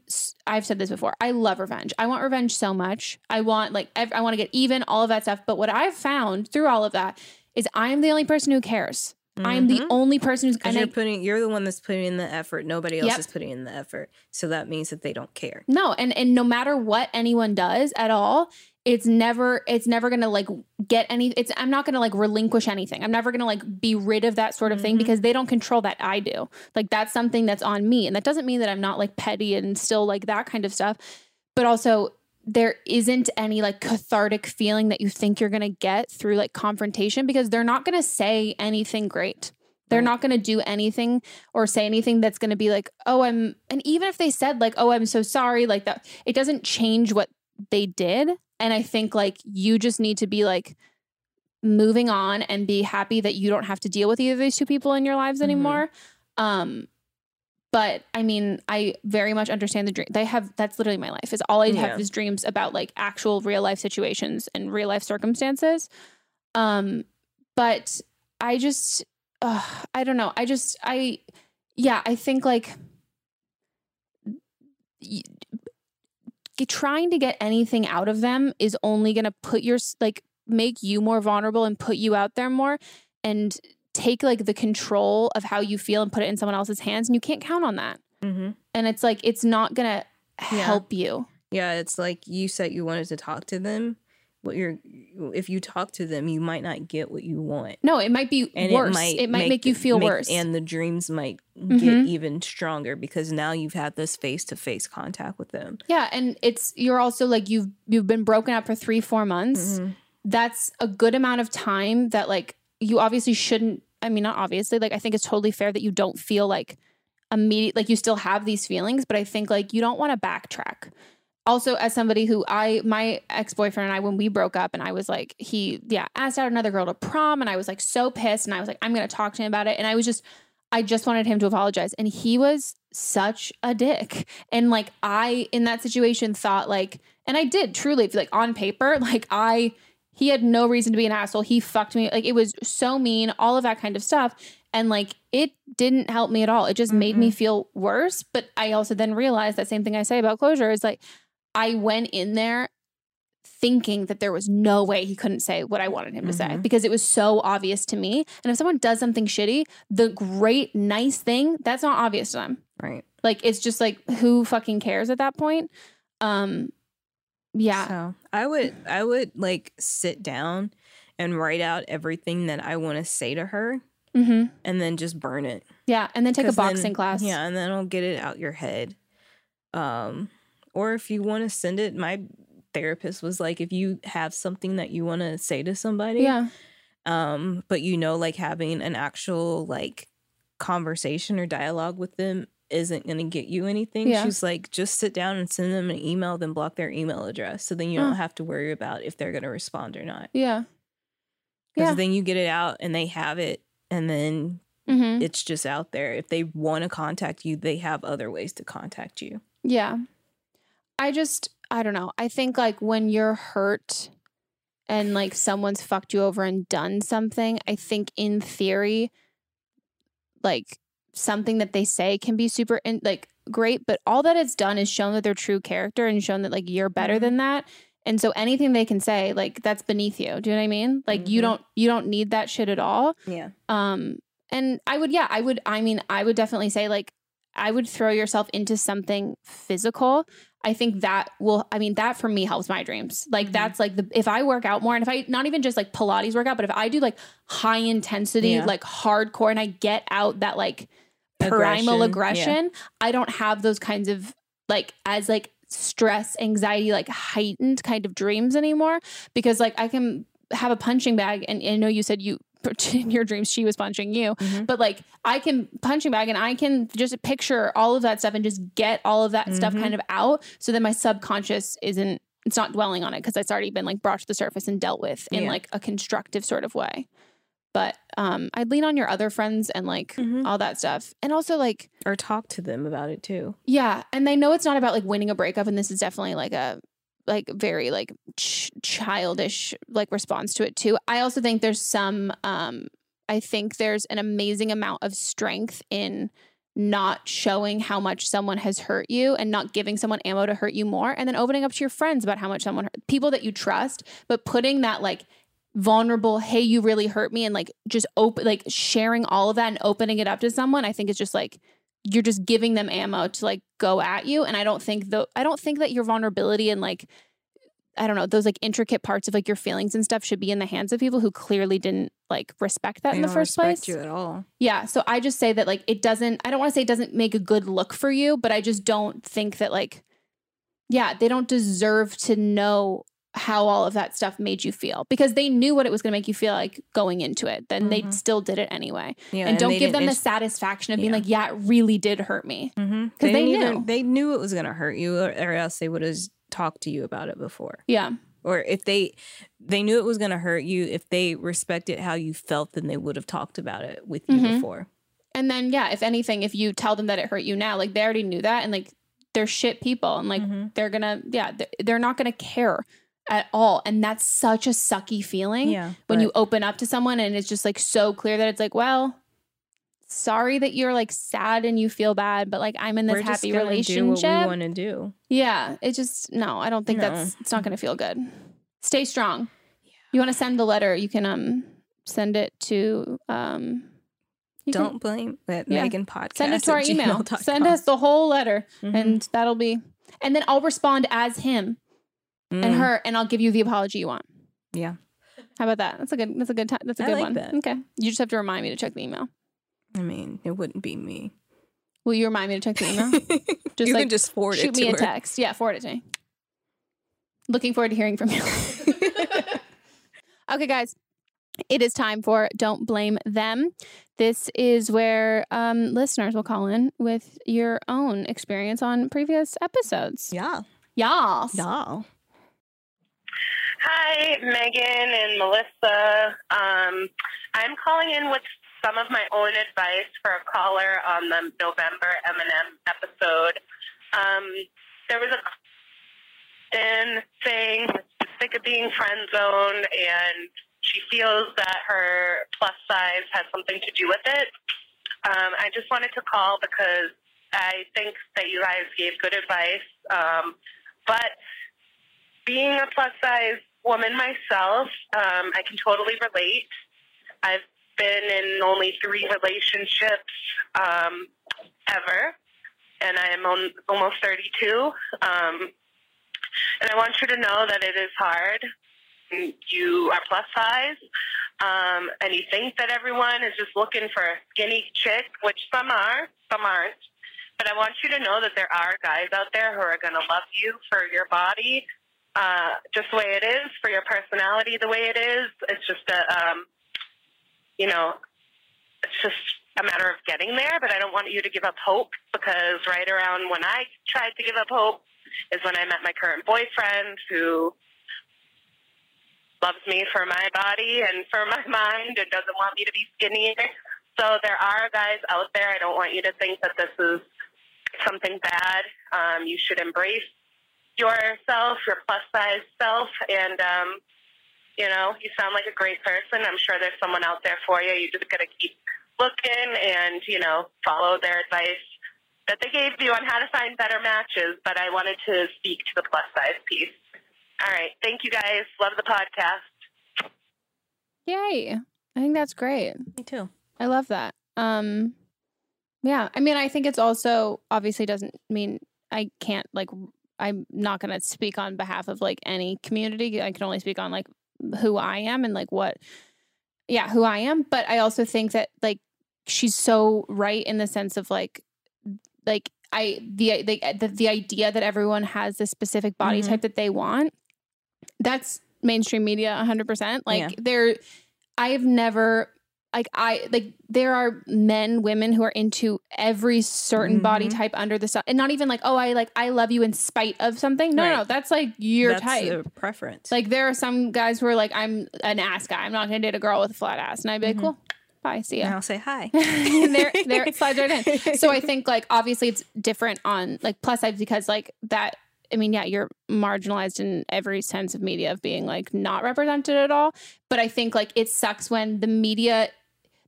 [SPEAKER 3] I've said this before. I love revenge. I want revenge so much. I want like, ev- I want to get even, all of that stuff. But what I've found through all of that is I'm the only person who cares. I'm the
[SPEAKER 4] Mhm.
[SPEAKER 3] only person who's, and
[SPEAKER 4] you're
[SPEAKER 3] I-
[SPEAKER 4] putting, you're the one that's putting in the effort. Nobody else
[SPEAKER 3] Yep.
[SPEAKER 4] is putting in the effort, so that means that they don't care.
[SPEAKER 3] No, and and no matter what anyone does at all, it's never it's never going to like get any it's I'm not going to like relinquish anything. I'm never going to like be rid of that sort of thing mm-hmm. because they don't control that I do. Like that's something that's on me and that doesn't mean that I'm not like petty and still like that kind of stuff. But also there isn't any like cathartic feeling that you think you're going to get through like confrontation because they're not going to say anything great. They're not going to do anything or say anything that's going to be like, oh, I'm, and even if they said, like, oh, I'm so sorry, like that, it doesn't change what they did. And I think like you just need to be like moving on and be happy that you don't have to deal with either of these two people in your lives anymore. Um, but I mean, I very much understand the dream. They have that's literally my life. Is all I
[SPEAKER 4] Yeah.
[SPEAKER 3] have is dreams about like actual real life situations and real life circumstances. Um, but I just, uh, I don't know. I just, I, yeah, I think like trying to get anything out of them is only going to put your like make you more vulnerable and put you out there more and take like the control of how you feel and put it in someone else's hands and you can't count on that
[SPEAKER 4] Mm-hmm.
[SPEAKER 3] and it's like it's not gonna help you
[SPEAKER 4] Yeah, it's like you said you wanted to talk to them. What you're, if you talk to them, you might not get what you want.
[SPEAKER 3] no it might be
[SPEAKER 4] and
[SPEAKER 3] worse
[SPEAKER 4] it might
[SPEAKER 3] make, you feel worse
[SPEAKER 4] and the dreams might
[SPEAKER 3] Mhm.
[SPEAKER 4] get even stronger because now you've had this face to face contact with them.
[SPEAKER 3] Yeah, and it's you're also like you've you've been broken up for 3 4 months.
[SPEAKER 4] Mhm.
[SPEAKER 3] That's a good amount of time that like you obviously shouldn't I mean not obviously like I think it's totally fair that you don't feel like immediate like you still have these feelings, but I think like you don't want to backtrack. Also as somebody who I my ex-boyfriend and I when we broke up and I was like he yeah asked out another girl to prom and I was like so pissed and I was like I'm going to talk to him about it. And I was just I just wanted him to apologize. And he was such a dick. And like I in that situation thought like and I did truly like on paper like I he had no reason to be an asshole. He fucked me like it was so mean all of that kind of stuff. And like it didn't help me at all. It just made me mm-hmm. feel worse. But I also then realized that same thing I say about closure is like I went in there thinking that there was no way he couldn't say what I wanted him to say because it was so obvious to me. And if someone does something shitty, the great, nice thing, that's not obvious to them.
[SPEAKER 4] Right.
[SPEAKER 3] Like it's just like who fucking cares at that point? Um yeah.
[SPEAKER 4] So I would I would like sit down and write out everything that I want to say to her
[SPEAKER 3] Mhm.
[SPEAKER 4] and then just burn it.
[SPEAKER 3] Yeah, and then take a
[SPEAKER 4] 'Cause then-
[SPEAKER 3] boxing class.
[SPEAKER 4] Yeah, and then I'll get it out your head. Um, or if you want to send it, my therapist was like, if you have something that you want to say to somebody,
[SPEAKER 3] Yeah.
[SPEAKER 4] um, but you know, like having an actual like conversation or dialogue with them isn't going to get you anything.
[SPEAKER 3] Yeah.
[SPEAKER 4] She's like, just sit down and send them an email, then block their email address, so then you don't have to worry about if they're going to respond or not.
[SPEAKER 3] Yeah.
[SPEAKER 4] Because
[SPEAKER 3] Yeah.
[SPEAKER 4] then you get it out and they have it, and then
[SPEAKER 3] Mhm.
[SPEAKER 4] it's just out there. If they want to contact you, they have other ways to contact you.
[SPEAKER 3] Yeah. I just, I don't know. I think like when you're hurt and like someone's fucked you over and done something, I think in theory, like something that they say can be super in, like great, but all that it's done is shown that they're true character and shown that like you're better than that. And so anything they can say, like that's beneath you. Do you know what I mean? Like you
[SPEAKER 4] Mhm.
[SPEAKER 3] don't you don't need that shit at all.
[SPEAKER 4] Yeah.
[SPEAKER 3] Um, and I would, yeah, I would, I mean, I would definitely say like, I would throw yourself into something physical. I think that will, I mean, that for me helps my dreams. Like,
[SPEAKER 4] Mm-hmm.
[SPEAKER 3] that's like the, if I work out more and if I, not even just like Pilates workout, but if I do like high intensity,
[SPEAKER 4] Yeah.
[SPEAKER 3] like hardcore and I get out that like primal
[SPEAKER 4] Aggression, yeah.
[SPEAKER 3] aggression, I don't have those kinds of like, as like, stress anxiety like heightened kind of dreams anymore because like i can have a punching bag and i know you said you in your dreams she was punching you
[SPEAKER 4] Mm-hmm.
[SPEAKER 3] but like i can punching bag and i can just picture all of that stuff and just get all of that stuff
[SPEAKER 4] Mhm.
[SPEAKER 3] kind of out so that my subconscious isn't it's not dwelling on it because it's already been like brought to the surface and dealt with in
[SPEAKER 4] Yeah.
[SPEAKER 3] like a constructive sort of way but um i'd lean on your other friends and like all that stuff and also like
[SPEAKER 4] or talk to them about it too.
[SPEAKER 3] yeah, and they know it's not about like winning a breakup, and this is definitely like a like very like ch- childish like response to it too. I also think there's some um I think there's an amazing amount of strength in not showing how much someone has hurt you and not giving someone ammo to hurt you more and then opening up to your friends about how much someone hurt people that you trust but putting that like vulnerable hey you really hurt me and like just open like sharing all of that and opening it up to someone i think is just like you're just giving them ammo to like go at you and i don't think though i don't think that your vulnerability and like i don't know those like intricate parts of like your feelings and stuff should be in the hands of people who clearly didn't like respect that
[SPEAKER 4] They
[SPEAKER 3] in the first place
[SPEAKER 4] you at all.
[SPEAKER 3] yeah so i just say that like it doesn't i don't want to say it doesn't make a good look for you but i just don't think that like yeah they don't deserve to know how all of that stuff made you feel because they knew what it was going to make you feel like going into it then they still did it anyway
[SPEAKER 4] Mm-hmm. Yeah,
[SPEAKER 3] and
[SPEAKER 4] and
[SPEAKER 3] don't give them the satisfaction of being like yeah it really did hurt me because
[SPEAKER 4] They,
[SPEAKER 3] they, knew
[SPEAKER 4] even- they knew it was going to hurt you, or, or else they would have talked to you about it before.
[SPEAKER 3] yeah
[SPEAKER 4] Or if they they knew it was going to hurt you, if they respected how you felt, then they would have talked about it with you
[SPEAKER 3] Mhm.
[SPEAKER 4] before.
[SPEAKER 3] And then yeah, if anything, if you tell them that it hurt you now, like they already knew that, and like they're shit people, and like
[SPEAKER 4] Mm-hmm.
[SPEAKER 3] they're gonna yeah, they're, they're not gonna care at all, and that's such a sucky feeling.
[SPEAKER 4] Yeah,
[SPEAKER 3] when you open up to someone and it's just like so clear that it's like, well, sorry that you're like sad and you feel bad, but like I'm in this happy relationship.
[SPEAKER 4] Do want to do.
[SPEAKER 3] Yeah, it just no, I don't think
[SPEAKER 4] No.
[SPEAKER 3] that's it's not going to feel good. Stay strong. You want to send the letter, you can um send it to um you
[SPEAKER 4] Don't blame at
[SPEAKER 3] Yeah.
[SPEAKER 4] Megan Podcast.
[SPEAKER 3] Send it to our email. Send us the whole letter,
[SPEAKER 4] Mhm.
[SPEAKER 3] and that'll be. And then I'll respond as him and
[SPEAKER 4] Mm.
[SPEAKER 3] her, and I'll give you the apology you want.
[SPEAKER 4] Yeah.
[SPEAKER 3] How about that? That's a good. That's a good time. That's a
[SPEAKER 4] I
[SPEAKER 3] good
[SPEAKER 4] like
[SPEAKER 3] one.
[SPEAKER 4] that.
[SPEAKER 3] Okay. You just have to remind me to check the email.
[SPEAKER 4] I mean, it wouldn't be me.
[SPEAKER 3] Will you remind me to check the email? Just
[SPEAKER 4] You can just forward it
[SPEAKER 3] shoot me
[SPEAKER 4] to
[SPEAKER 3] a text. Yeah, forward it to me. Looking forward to hearing from you. okay, guys. It is time for Don't Blame Them. This is where um, listeners will call in with your own experience on previous episodes.
[SPEAKER 4] Yeah.
[SPEAKER 3] Y'all.
[SPEAKER 4] Y'all.
[SPEAKER 12] Hi, Megan and Melissa. Um, I'm calling in with some of my own advice for a caller on the November M&M episode. Um, there was a in saying sick of being friend zoned and she feels that her plus size has something to do with it. Um, I just wanted to call because I think that you guys gave good advice. Um, but being a plus size woman myself, um, I can totally relate. I've been in only three relationships um, ever, and I am on, almost 32. Um, and I want you to know that it is hard. You are plus size, um, and you think that everyone is just looking for a skinny chick, which some are, some aren't. But I want you to know that there are guys out there who are going to love you for your body, uh, just the way it is, for your personality the way it is. It's just a, um, you know, it's just a matter of getting there. But I don't want you to give up hope because right around when I tried to give up hope is when I met my current boyfriend who loves me for my body and for my mind and doesn't want me to be skinny. So there are guys out there. I don't want you to think that this is something bad. Um, you should embrace yourself, your plus size self, and um, you know, you sound like a great person. I'm sure there's someone out there for you. You just got to keep looking and you know follow their advice that they gave you on how to find better matches. But I wanted to speak to the plus size piece. All right, thank you guys. Love the podcast.
[SPEAKER 3] Yay. I think that's great.
[SPEAKER 4] Me too.
[SPEAKER 3] I love that. Um yeah, I mean I think it's also obviously doesn't mean I can't like I'm not going to speak on behalf of like any community. I can only speak on like who I am and like what yeah, who I am, but I also think that like she's so right in the sense of like like I the the the, the idea that everyone has this specific body
[SPEAKER 4] Mhm.
[SPEAKER 3] type that they want that's mainstream media 100% like
[SPEAKER 4] Yeah.
[SPEAKER 3] there i've never like i like there are men women who are into every certain body
[SPEAKER 4] Mhm.
[SPEAKER 3] type under the sun and not even like oh i like i love you in spite of something no no, no that's like your
[SPEAKER 4] That's
[SPEAKER 3] type
[SPEAKER 4] a preference.
[SPEAKER 3] like there are some guys who are like i'm an ass guy i'm not gonna date a girl with a flat ass and i'd be like cool bye see ya
[SPEAKER 4] And I'll say hi.
[SPEAKER 3] and there there it slides right in. So I think like obviously it's different on like plus size because like that I mean, yeah, you're marginalized in every sense of media of being like not represented at all. But I think like it sucks when the media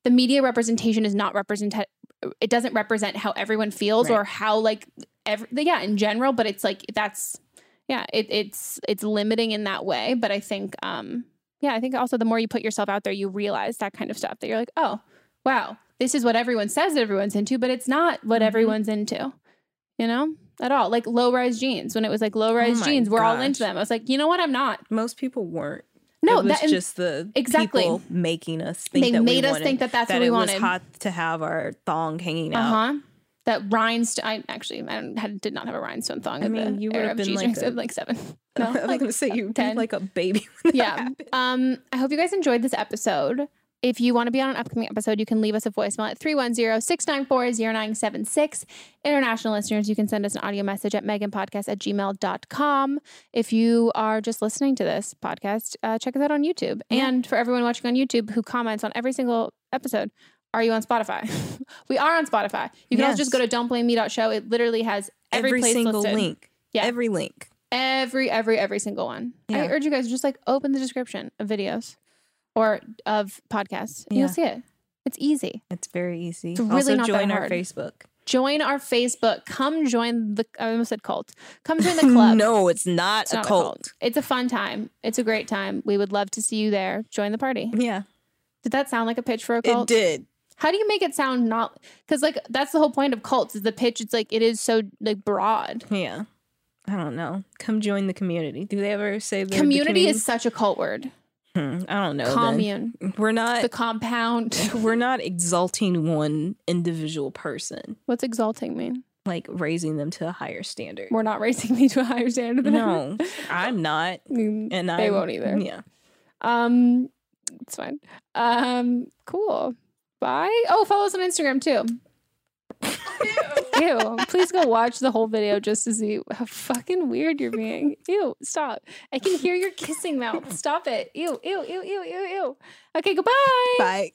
[SPEAKER 3] the media representation is not represent it doesn't represent how everyone feels
[SPEAKER 4] Right.
[SPEAKER 3] or how like every yeah, in general, but it's like that's yeah, it, it's it's limiting in that way. But I think um yeah, I think also the more you put yourself out there, you realize that kind of stuff that you're like, oh, wow, this is what everyone says everyone's into, but it's not what
[SPEAKER 4] Mhm.
[SPEAKER 3] everyone's into, you know, at all. Like low rise jeans, when it was like low rise
[SPEAKER 4] Oh
[SPEAKER 3] jeans, we're all into them. I was like, you know what? I'm not.
[SPEAKER 4] Most people weren't.
[SPEAKER 3] No,
[SPEAKER 4] it was
[SPEAKER 3] that-
[SPEAKER 4] just the
[SPEAKER 3] exactly.
[SPEAKER 4] people making us think
[SPEAKER 3] They
[SPEAKER 4] that we
[SPEAKER 3] made us
[SPEAKER 4] wanted-
[SPEAKER 3] think that that's what
[SPEAKER 4] that
[SPEAKER 3] we
[SPEAKER 4] it
[SPEAKER 3] wanted.
[SPEAKER 4] was hot to have our thong hanging
[SPEAKER 3] Uh
[SPEAKER 4] out.
[SPEAKER 3] That rhinestone. I actually I had, did not have a rhinestone thong.
[SPEAKER 4] I mean, you would have been like a-
[SPEAKER 3] like seven. No,
[SPEAKER 4] I was
[SPEAKER 3] like
[SPEAKER 4] gonna say you
[SPEAKER 3] 10.
[SPEAKER 4] like a baby.
[SPEAKER 3] yeah. Um, I hope you guys enjoyed this episode. If you want to be on an upcoming episode, you can leave us a voicemail at 310-694-0976. International listeners, you can send us an audio message at meganpodcast at gmail.com. If you are just listening to this podcast, uh, check us out on YouTube. And for everyone watching on YouTube who comments on every single episode, are you on Spotify? we are on Spotify. You can also just go to Don't Blame Me Show. It literally has every,
[SPEAKER 4] Every single
[SPEAKER 3] listed.
[SPEAKER 4] link.
[SPEAKER 3] Yeah.
[SPEAKER 4] Every link.
[SPEAKER 3] Every, every, every single one. I urge you guys to just like open the description of videos or of podcasts.
[SPEAKER 4] Yeah.
[SPEAKER 3] You'll see it. It's easy.
[SPEAKER 4] It's very easy.
[SPEAKER 3] It's really
[SPEAKER 4] also
[SPEAKER 3] not that
[SPEAKER 4] join our. Facebook.
[SPEAKER 3] Join our Facebook. Come join the. I almost said cult. Come join the club.
[SPEAKER 4] no, it's not
[SPEAKER 3] It's
[SPEAKER 4] a
[SPEAKER 3] not
[SPEAKER 4] cult.
[SPEAKER 3] It's a fun time. It's a great time. We would love to see you there. Join the party.
[SPEAKER 4] Yeah.
[SPEAKER 3] Did that sound like a pitch for a cult?
[SPEAKER 4] It did.
[SPEAKER 3] How do you make it sound not? Because like that's the whole point of cults is the pitch. It's like it is so like broad.
[SPEAKER 4] Yeah. I don't know. Come join the community. Do they ever say the
[SPEAKER 3] Community is such a cult word.
[SPEAKER 4] Hmm, I don't know. then.
[SPEAKER 3] Commune.
[SPEAKER 4] We're not
[SPEAKER 3] The compound.
[SPEAKER 4] we're not exalting one individual person,
[SPEAKER 3] What's exalting mean?
[SPEAKER 4] like raising them to a higher standard.
[SPEAKER 3] We're not raising me to a higher standard
[SPEAKER 4] No, I'm not. And
[SPEAKER 3] they
[SPEAKER 4] I'm-
[SPEAKER 3] won't either.
[SPEAKER 4] Yeah.
[SPEAKER 3] Um, it's fine. Um, cool. Bye. Oh, follow us on Instagram too. Ew. Please go watch the whole video just to see how fucking weird you're being. Ew. Stop. I can hear your kissing mouth. Stop it. Ew. Ew. Ew. Ew. Ew. Ew. Okay. Goodbye.
[SPEAKER 4] Bye.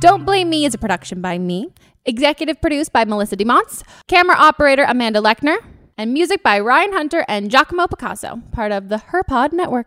[SPEAKER 3] Don't Blame Me is a production by me. Executive produced by Melissa DeMonts. Camera operator Amanda Lechner. And music by Ryan Hunter and Giacomo Picasso, part of the HerPod Network.